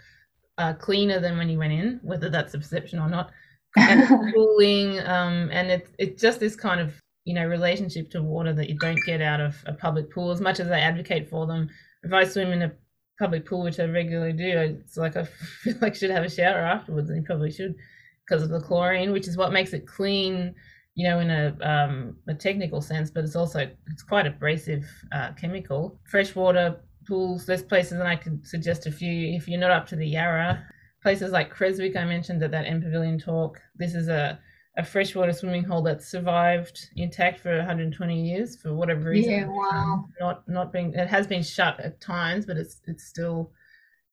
A: uh, cleaner than when you went in, whether that's a perception or not. And cooling, um, and it's it's just this kind of you know relationship to water that you don't get out of a public pool. As much as I advocate for them, if I swim in a public pool, which I regularly do, it's like I feel like I should have a shower afterwards, and you probably should because of the chlorine, which is what makes it clean, you know, in a um, a technical sense. But it's also it's quite abrasive uh, chemical. Freshwater pools, there's places, and I could suggest a few if you're not up to the Yarra. Places like Creswick, I mentioned at that M Pavilion talk. This is a a freshwater swimming hole that survived intact for 120 years for whatever reason.
B: Yeah, wow.
A: Not not being it has been shut at times, but it's it's still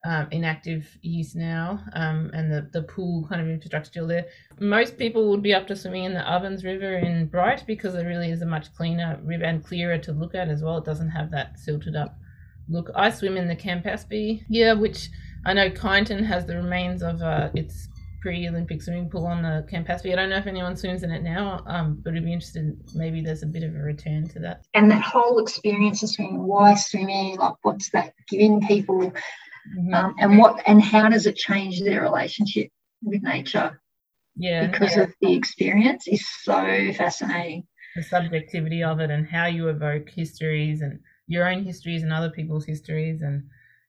A: um, in active use now, um, and the the pool kind of infrastructure still there. Most people would be up to swimming in the Ovens River in Bright because it really is a much cleaner river and clearer to look at as well. It doesn't have that silted up look. I swim in the Campaspe, yeah, which I know Kyneton has the remains of uh, its pre-Olympic swimming pool on the Campaspe. I don't know if anyone swims in it now, um, but I'd be interested. Maybe there's a bit of a return to that.
B: And that whole experience of swimming, why swimming? Like, what's that giving people? Mm-hmm. Um, and what and how does it change their relationship with nature?
A: Yeah,
B: because
A: yeah.
B: of the experience is so fascinating.
A: The subjectivity of it and how you evoke histories and your own histories and other people's histories and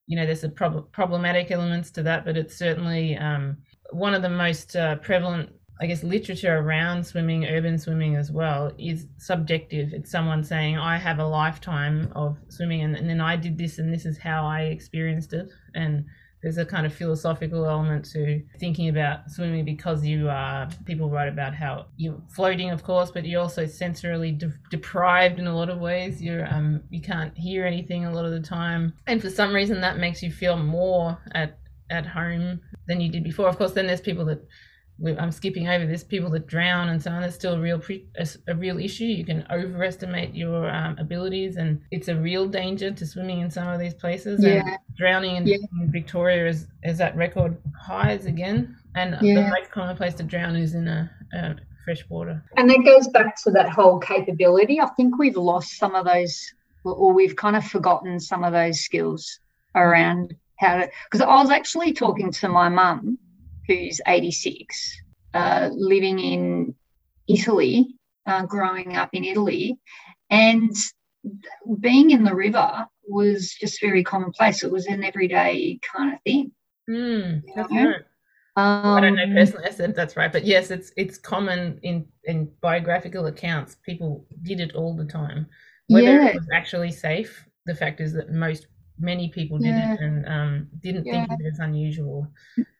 A: you know there's a prob- problematic elements to that but it's certainly um, one of the most uh, prevalent I guess literature around swimming, urban swimming as well, is subjective. It's someone saying, I have a lifetime of swimming and, and then I did this and this is how I experienced it. And there's a kind of philosophical element to thinking about swimming because you are, people write about how you're floating, of course, but you're also sensorily de- deprived in a lot of ways. You're, um, you can't hear anything a lot of the time. And for some reason, that makes you feel more at, at home than you did before. Of course, then there's people that I'm skipping over this. People that drown and so on. That's still a real pre- a, a, real issue. You can overestimate your um, abilities, and it's a real danger to swimming in some of these places.
B: Yeah.
A: And drowning in,
B: yeah.
A: in, Victoria is is at record highs again, and
B: yeah.
A: the most common place to drown is in a, a fresh water.
B: And that goes back to that whole capability. I think we've lost some of those, or we've kind of forgotten some of those skills around how to. Because I was actually talking to my mum who's 86, uh, living in Italy, uh, growing up in Italy, and being in the river was just very commonplace. It was an everyday kind of thing.
A: Mm, that's right. Um, I don't know personally. I said that's right, but yes, it's it's common in in biographical accounts. People did it all the time. Whether
B: yeah.
A: it was actually safe, the fact is that most many people did
B: Yeah.
A: it and um, didn't
B: Yeah.
A: think it as unusual.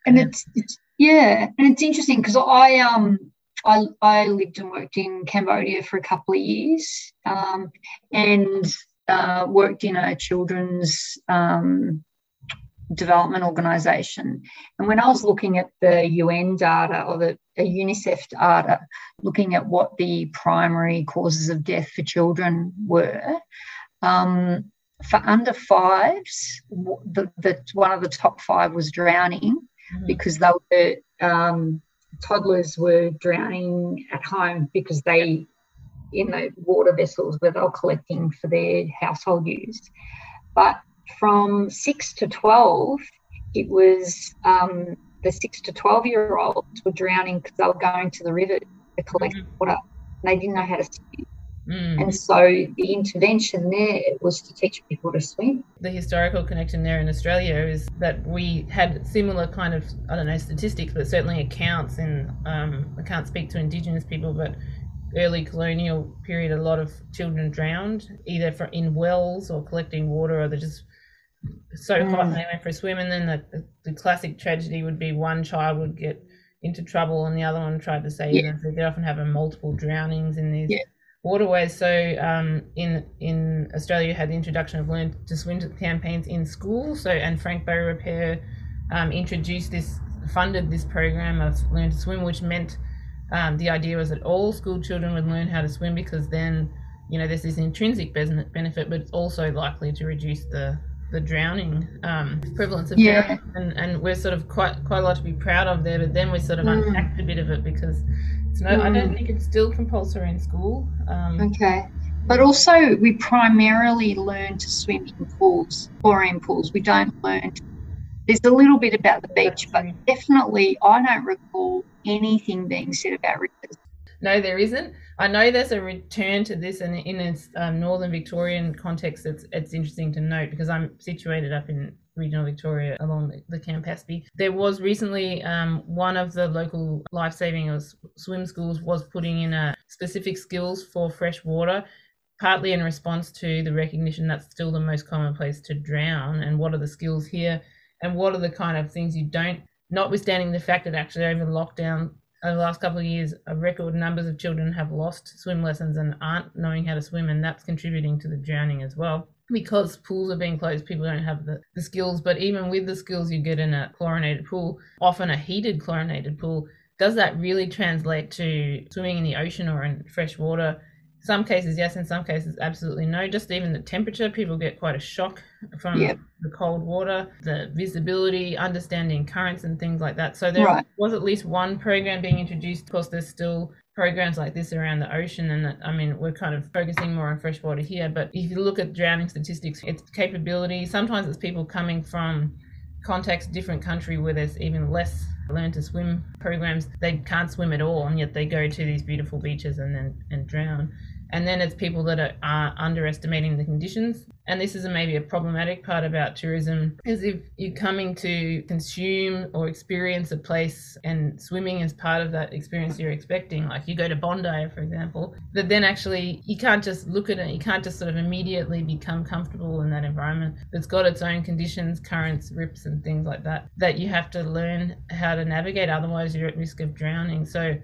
B: And
A: Yeah.
B: it's, it's yeah, and it's interesting because I um I I lived and worked in Cambodia for a couple of years, um, and uh, worked in a children's um, development organisation. And when I was looking at the UN data or the UNICEF data, looking at what the primary causes of death for children were. Um, for under fives, the, the one of the top five was drowning
A: Mhm.
B: because they were um, toddlers were drowning at home because they in the water vessels where they were collecting for their household use. But from six to twelve, it was um, the six to twelve year olds were drowning because they were going to the river to collect
A: Mhm.
B: water. And they didn't know how to swim.
A: Mm.
B: And so the intervention there was to teach people to swim.
A: the historical connection there in Australia is that we had similar kind of I don't know statistics, but certainly accounts in um, I can't speak to Indigenous people, but early colonial period, a lot of children drowned either for in wells or collecting water, or they're just so hot
B: Mm.
A: they went for a swim, and then the, the, the classic tragedy would be one child would get into trouble and the other one tried to save
B: Yeah.
A: them. So they often have multiple drownings in these
B: Yeah.
A: Waterways. So um, in in Australia, had the introduction of learn to swim campaigns in school. So and Frank Beaurepaire um, introduced this, funded this program of learn to swim, which meant um, the idea was that all school children would learn how to swim because then you know there's this intrinsic benefit, but it's also likely to reduce the the drowning um, prevalence of
B: Yeah.
A: drowning, and, and we're sort of quite quite a lot to be proud of there. But then we sort of
B: Mm.
A: unpacked a bit of it because it's no, I don't
B: Mm.
A: think it's still compulsory in school. Um,
B: Okay. But also, we primarily learn to swim in pools, chlorine pools. We don't learn. There's a little bit about the beach, but definitely, I don't recall anything being said about rivers.
A: No, there isn't. I know there's a return to this, and in its um, northern Victorian context, it's it's interesting to note because I'm situated up in regional Victoria along the, the Campaspe. There was recently um, one of the local life saving or swim schools was putting in a specific skills for fresh water partly in response to the recognition that's still the most common place to drown and what are the skills here and what are the kind of things you don't notwithstanding the fact that actually over lockdown over the last couple of years a record numbers of children have lost swim lessons and aren't knowing how to swim and that's contributing to the drowning as well. Because pools are being closed people don't have the, the skills but even with the skills you get in a chlorinated pool often a heated chlorinated pool does that really translate to swimming in the ocean or in fresh water some cases, yes. In some cases, absolutely no. Just even the temperature, people get quite a shock from yep. the cold water, the visibility, understanding currents and things like that. So there right. was at least one program being introduced. Of course, there's still programs like this around the ocean and I mean we're kind of focusing more on freshwater here but if you look at drowning statistics its capability sometimes it's people coming from context different country where there's even less learn to swim programs. They can't swim at all and yet they go to these beautiful beaches and then and drown and then it's people that are, are underestimating the conditions. And this is maybe a problematic part about tourism is if you're coming to consume or experience a place and swimming is part of that experience you're expecting like you go to bondi for example that then actually you can't just look at it you can't just sort of immediately become comfortable in that environment. It's got its own conditions currents rips and things like that that you have to learn how to navigate. Otherwise you're at risk of drowning. So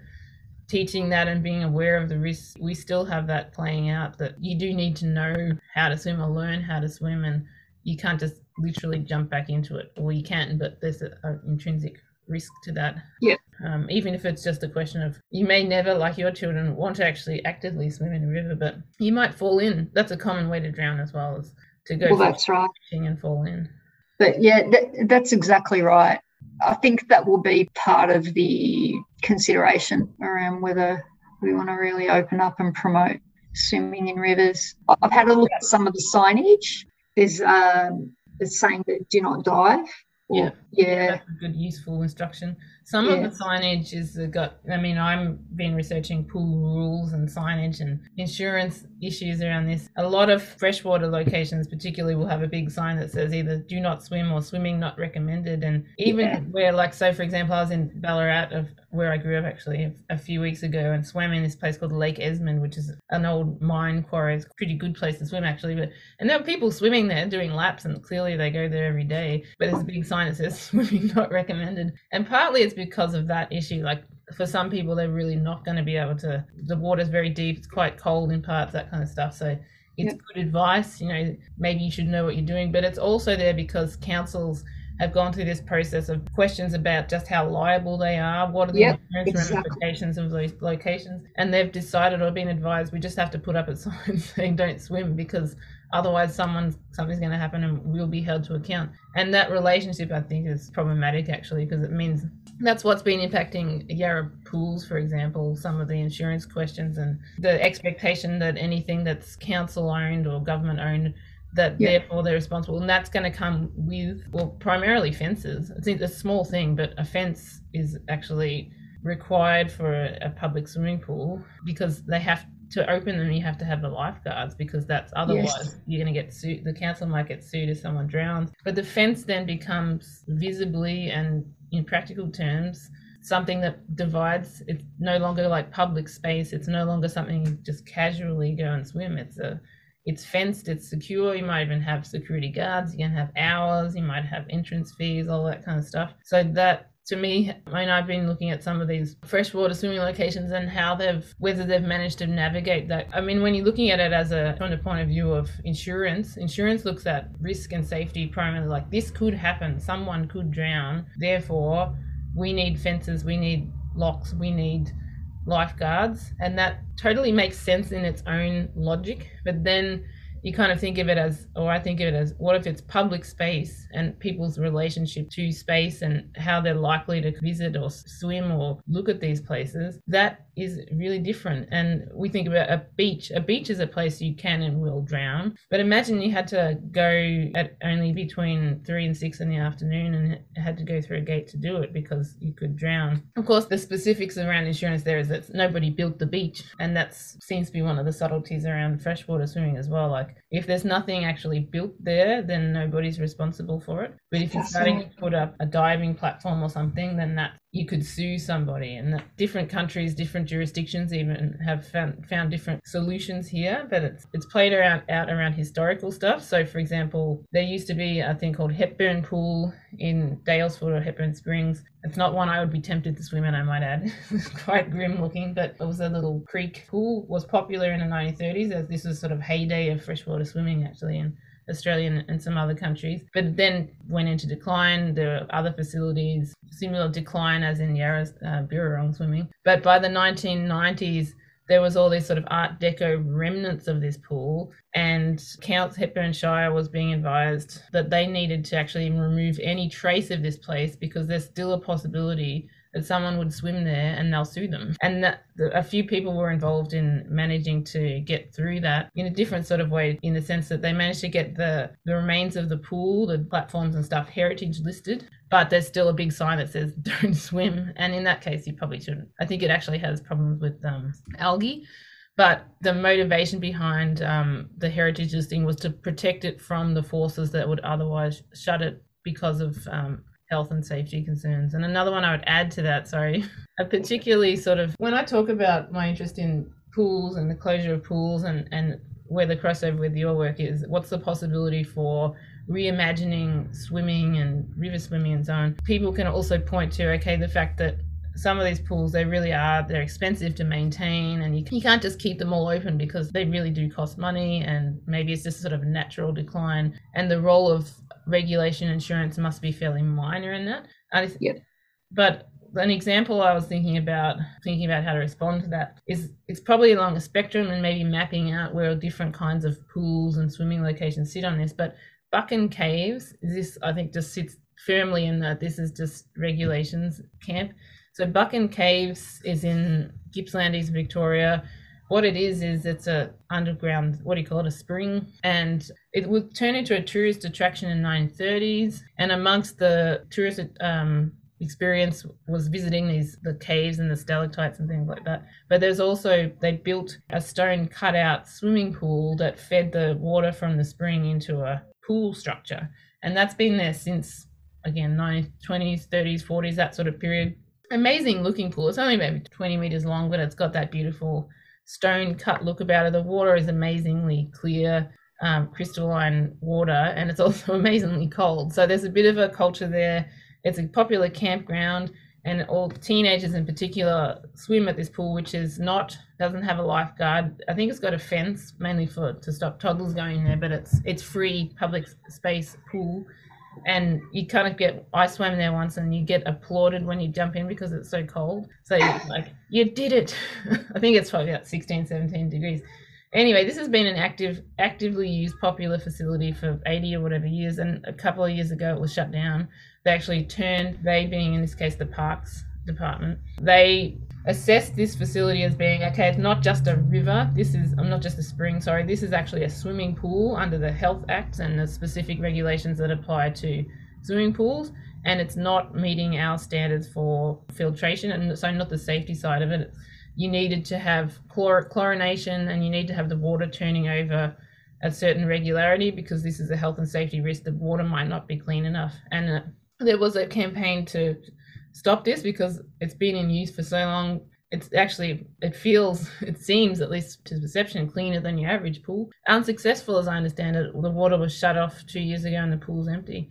A: teaching that and being aware of the risks, we still have that playing out that you do need to know how to swim or learn how to swim, and you can't just literally jump back into it. Or you can, but there's an intrinsic risk to that.
B: Yeah.
A: Um, even if it's just a question of you may never, like your children, want to actually actively swim in a river, but you might fall in. That's a common way to drown as well as to go
B: well, that's right.
A: and fall in.
B: But yeah, that, that's exactly right. I think that will be part of the consideration around whether we want to really open up and promote swimming in rivers. I've had a look at some of the signage. There's um, it's saying that do not dive.
A: Or,
B: yeah, yeah,
A: good useful instruction. Some of the signage is got. I mean, I'm been researching pool rules and signage and insurance issues around this. A lot of freshwater locations, particularly, will have a big sign that says either "Do not swim" or "Swimming not recommended." And even yeah. where, like, so for example, I was in Ballarat, of where I grew up actually a few weeks ago, and swam in this place called Lake Esmond, which is an old mine quarry. It's a pretty good place to swim actually. But and there were people swimming there doing laps, and clearly they go there every day. But there's a big sign that says "Swimming not recommended," and partly it's because of that issue. Like for some people, they're really not going to be able to. The water's very deep. It's quite cold in parts, that kind of stuff. So it's yep. good advice. You know, maybe you should know what you're doing. But it's also there because councils have gone through this process of questions about just how liable they are, what are the yep, exactly. ramifications of those locations, and they've decided or been advised we just have to put up a sign saying don't swim because otherwise someone something's going to happen and we'll be held to account. And that relationship, I think, is problematic actually because it means that's what's been impacting Yarra pools, for example, some of the insurance questions and the expectation that anything that's council owned or government owned that yeah. therefore they're responsible and that's going to come with well primarily fences it's a small thing but a fence is actually required for a, a public swimming pool because they have to open them you have to have the lifeguards because that's otherwise yes. you're going to get sued the council might get sued if someone drowns but the fence then becomes visibly and in practical terms something that divides it's no longer like public space it's no longer something you just casually go and swim it's a it's fenced it's secure. You might even have security guards you can have hours you might have entrance fees all that kind of stuff. So that to me, I mean, I've been looking at some of these freshwater swimming locations and how they've, whether they've managed to navigate that. I mean, when you're looking at it as a, from the point of view of insurance, insurance looks at risk and safety primarily like this could happen, someone could drown, therefore, we need fences, we need locks, we need lifeguards. And that totally makes sense in its own logic. But then you kind of think of it as, or I think of it as, what if it's public space and people's relationship to space and how they're likely to visit or swim or look at these places? That is really different. And we think about a beach. A beach is a place you can and will drown. But imagine you had to go at only between three and six in the afternoon and had to go through a gate to do it because you could drown. Of course, the specifics around insurance there is that nobody built the beach, and that seems to be one of the subtleties around freshwater swimming as well. Like if there's nothing actually built there, then nobody's responsible for it. But if you're starting to put up a diving platform or something, then that you could sue somebody. And different countries, different jurisdictions even have found, found different solutions here. But it's it's played around out around historical stuff. So for example, there used to be a thing called Hepburn Pool in Daylesford or Hepburn Springs. It's not one I would be tempted to swim in, I might add. it's quite grim looking, but it was a little creek pool. Was popular in the 1930s as this was sort of heyday of freshwater swimming actually. And Australia and some other countries, but then went into decline. There are other facilities, similar decline as in Yarra uh, Birrarung swimming. But by the 1990s, there was all these sort of Art Deco remnants of this pool, and Count Hepburn Shire was being advised that they needed to actually remove any trace of this place because there's still a possibility that someone would swim there and they'll sue them. And that a few people were involved in managing to get through that in a different sort of way, in the sense that they managed to get the, the remains of the pool, the platforms and stuff, heritage listed. But there's still a big sign that says don't swim. And in that case, you probably shouldn't. I think it actually has problems with um, algae. But the motivation behind um, the heritage listing was to protect it from the forces that would otherwise shut it because of um, health and safety concerns. And another one I would add to that, sorry, a particularly sort of when I talk about my interest in pools and the closure of pools and, and where the crossover with your work is, what's the possibility for reimagining swimming and river swimming and so on. People can also point to, okay, the fact that some of these pools they really are they're expensive to maintain and you, you can't just keep them all open because they really do cost money and maybe it's just sort of a natural decline and the role of regulation insurance must be fairly minor in that.
B: yep.
A: But an example I was thinking about, thinking about how to respond to that, is it's probably along a spectrum and maybe mapping out where different kinds of pools and swimming locations sit on this. But Buchan Caves, this I think just sits firmly in that this is just regulations camp. So Buchan Caves is in Gippsland, East Victoria what it is is it's a underground what do you call it a spring. And it would turn into a tourist attraction in 1930s and amongst the tourist um, experience was visiting these the caves and the stalactites and things like that. But there's also they built a stone cutout swimming pool that fed the water from the spring into a pool structure. And that's been there since again 1920s 30s 40s that sort of period. Amazing looking pool. It's only maybe 20 meters long but it's got that beautiful stone cut look about it. The water is amazingly clear, um, crystalline water, and it's also amazingly cold. So there's a bit of a culture there. It's a popular campground, and all teenagers in particular swim at this pool, which is not doesn't have a lifeguard. I think it's got a fence mainly for to stop toddlers going there, but it's it's free public space pool and you kind of get I swam there once and you get applauded when you jump in because it's so cold. So like you did it. I think it's probably about 16, 17 degrees. Anyway, this has been an active, actively used popular facility for 80 or whatever years, and a couple of years ago it was shut down. They actually turned, they being in this case the parks department, they assessed this facility as being okay, it's not just a river, this is I'm not just a spring, sorry, this is actually a swimming pool under the Health Act and the specific regulations that apply to swimming pools. And it's not meeting our standards for filtration, and so not the safety side of it. You needed to have chlor- chlorination, and you need to have the water turning over at certain regularity because this is a health and safety risk. The water might not be clean enough, and uh, there was a campaign to stop this because it's been in use for so long. It's actually, it feels, it seems, at least to perception, cleaner than your average pool. Unsuccessful, as I understand it, the water was shut off two years ago and the pool's empty.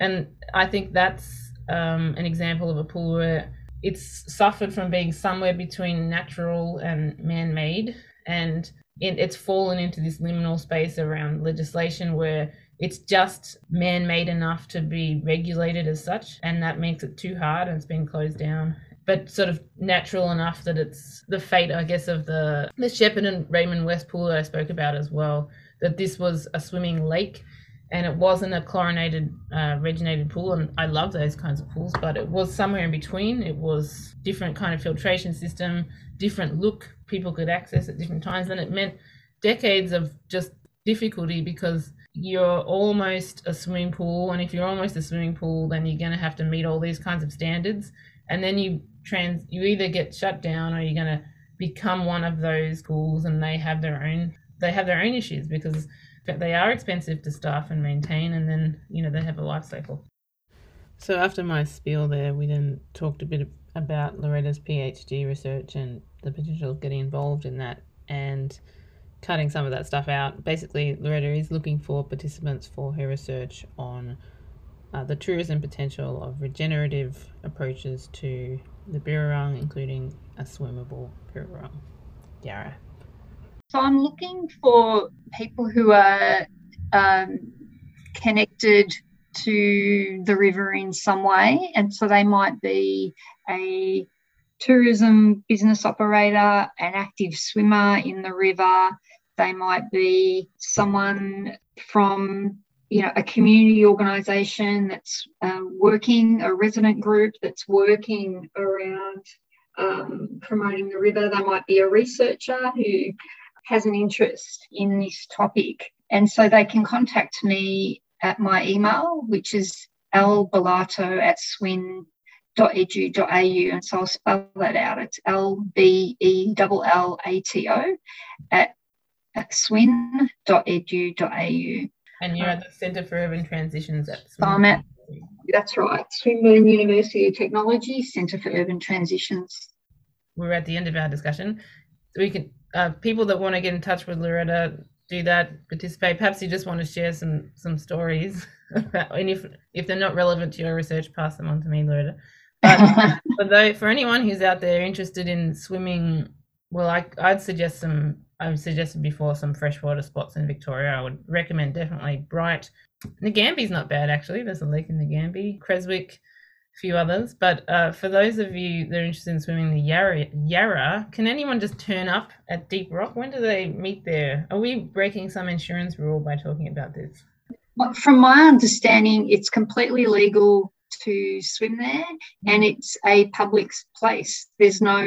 A: And I think that's um, an example of a pool where it's suffered from being somewhere between natural and man made. And it, it's fallen into this liminal space around legislation where it's just man made enough to be regulated as such, and that makes it too hard and it's been closed down. But sort of natural enough that it's the fate, I guess, of the the Shepparton and Raymond West pool that I spoke about as well. That this was a swimming lake, and it wasn't a chlorinated, uh, reginated pool. And I love those kinds of pools, but it was somewhere in between. It was different kind of filtration system, different look. People could access at different times, and it meant decades of just difficulty because you're almost a swimming pool and if you're almost a swimming pool then you're going to have to meet all these kinds of standards and then you trans you either get shut down or you're going to become one of those schools and they have their own they have their own issues because they are expensive to staff and maintain, and then you know they have a life cycle. So after my spiel there, we then talked a bit about Loretta's PhD research and the potential of getting involved in that and cutting some of that stuff out. Basically, Loretta is looking for participants for her research on uh, the tourism potential of regenerative approaches to the Birrarung, including a swimmable Birrarung. Yarra.
B: So I'm looking for people who are um, connected to the river in some way. And so they might be a tourism business operator, an active swimmer in the river. They might be someone from you know a community organisation that's uh, working, a resident group that's working around um, promoting the river. They might be a researcher who has an interest in this topic. And so they can contact me at my email, which is lbellato at swin swin.edu.au. And so I'll spell that out. It's L B E L L A T O at, at swin.edu.au.
A: And you're at the Centre for Urban Transitions at
B: Swin. I'm at, that's right, Swinburne University of Technology, Centre for Urban Transitions.
A: We're at the end of our discussion. We can uh, people that want to get in touch with Loretta do that, participate. Perhaps you just want to share some some stories about, and if if they're not relevant to your research, pass them on to me, Loretta. But for though, for anyone who's out there interested in swimming, well, I I'd suggest some. I've suggested before some freshwater spots in Victoria. I would recommend definitely Bright. Nagambie's not bad actually. There's a lake in Nagambie. Creswick a few others. But uh, for those of you that are interested in swimming the Yarra, Yarra, can anyone just turn up at Deep Rock? When do they meet there? Are we breaking some insurance rule by talking about this?
B: From my understanding, it's completely legal to swim there and it's a public place. There's no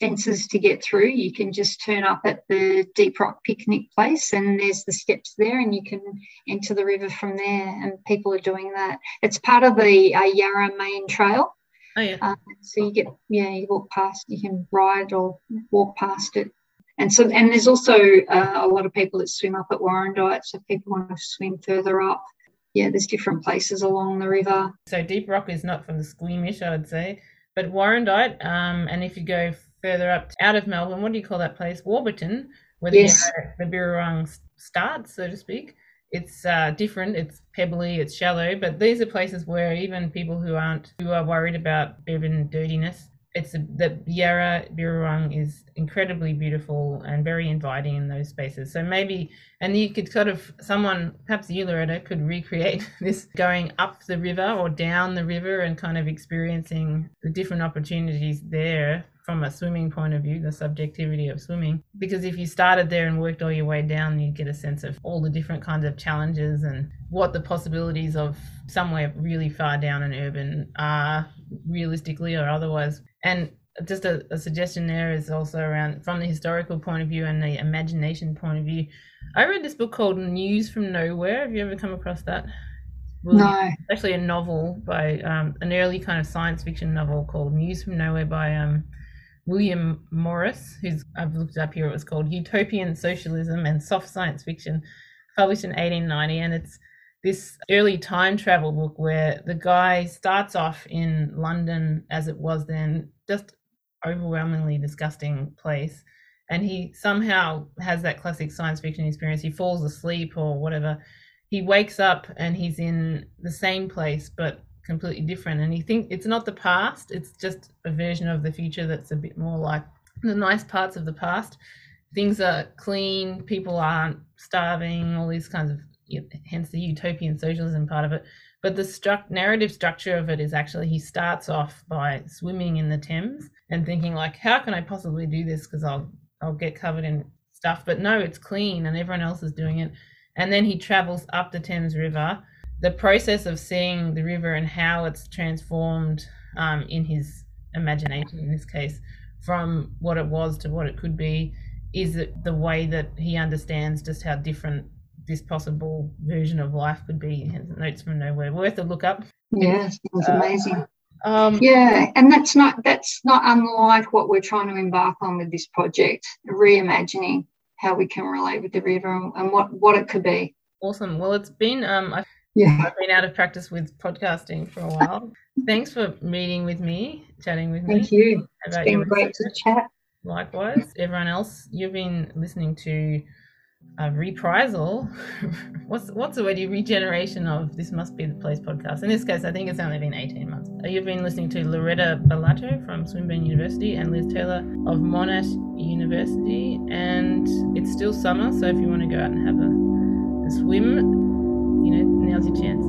B: fences to get through. You can just turn up at the Deep Rock picnic place, and there's the steps there, and you can enter the river from there. And people are doing that. It's part of the uh, Yarra Main Trail.
A: Oh yeah. Uh,
B: so you get yeah, you walk past, you can ride or walk past it. And so, and there's also uh, a lot of people that swim up at Warrandyte. So people want to swim further up. Yeah, there's different places along the river.
A: So Deep Rock is not from the squeamish, I would say. But Warrandyte, um, and if you go further up out of Melbourne, what do you call that place? Warburton, where yes. the, the Birrarung starts, so to speak. It's uh, different. It's pebbly. It's shallow. But these are places where even people who aren't who are worried about urban dirtiness it's a, the Yarra Birrarung is incredibly beautiful and very inviting in those spaces. So maybe, and you could sort of, someone, perhaps you, Loretta, could recreate this going up the river or down the river and kind of experiencing the different opportunities there from a swimming point of view, the subjectivity of swimming. Because if you started there and worked all your way down, you'd get a sense of all the different kinds of challenges and what the possibilities of somewhere really far down and urban are realistically or otherwise. And just a, a, suggestion there is also around from the historical point of view and the imagination point of view. I read this book called News from Nowhere. Have you ever come across that?
B: no.
A: It's actually a novel by um, an early kind of science fiction novel called News from Nowhere by um, William Morris, who's I've looked up here. It was called Utopian Socialism and Soft Science Fiction, published in 1890, and it's this early time travel book where the guy starts off in London as it was then, just overwhelmingly disgusting place. And he somehow has that classic science fiction experience. He falls asleep or whatever. He wakes up and he's in the same place but completely different. And he thinks it's not the past, it's just a version of the future that's a bit more like the nice parts of the past. Things are clean, people aren't starving, all these kinds of hence the utopian socialism part of it. But the stru- narrative structure of it is actually he starts off by swimming in the Thames and thinking like, how can I possibly do this? Because I'll I'll get covered in stuff. But no, it's clean and everyone else is doing it. And then he travels up the Thames River. The process of seeing the river and how it's transformed um, in his imagination, in this case, from what it was to what it could be, is the way that he understands just how different this possible version of life could be. Notes from nowhere, worth a look up.
B: Yeah, sounds uh, amazing. Um, yeah, and that's not that's not unlike what we're trying to embark on with this project, reimagining. how we can relate with the river and, and what what it could be.
A: Awesome. Well, it's been um, I've,
B: Yeah.
A: I've been out of practice with podcasting for a while. Thanks for meeting with me, chatting with me.
B: Thank you. It's been great to chat.
A: Likewise, everyone else, you've been listening to a reprisal. what's what's the word? Regeneration of this must be the place podcast. In this case, I think it's only been eighteen months. You've been listening to Loretta Bellato from Swinburne University and Liz Taylor of Monash University, and it's still summer, so if you want to go out and have a, a swim, you know now's your chance.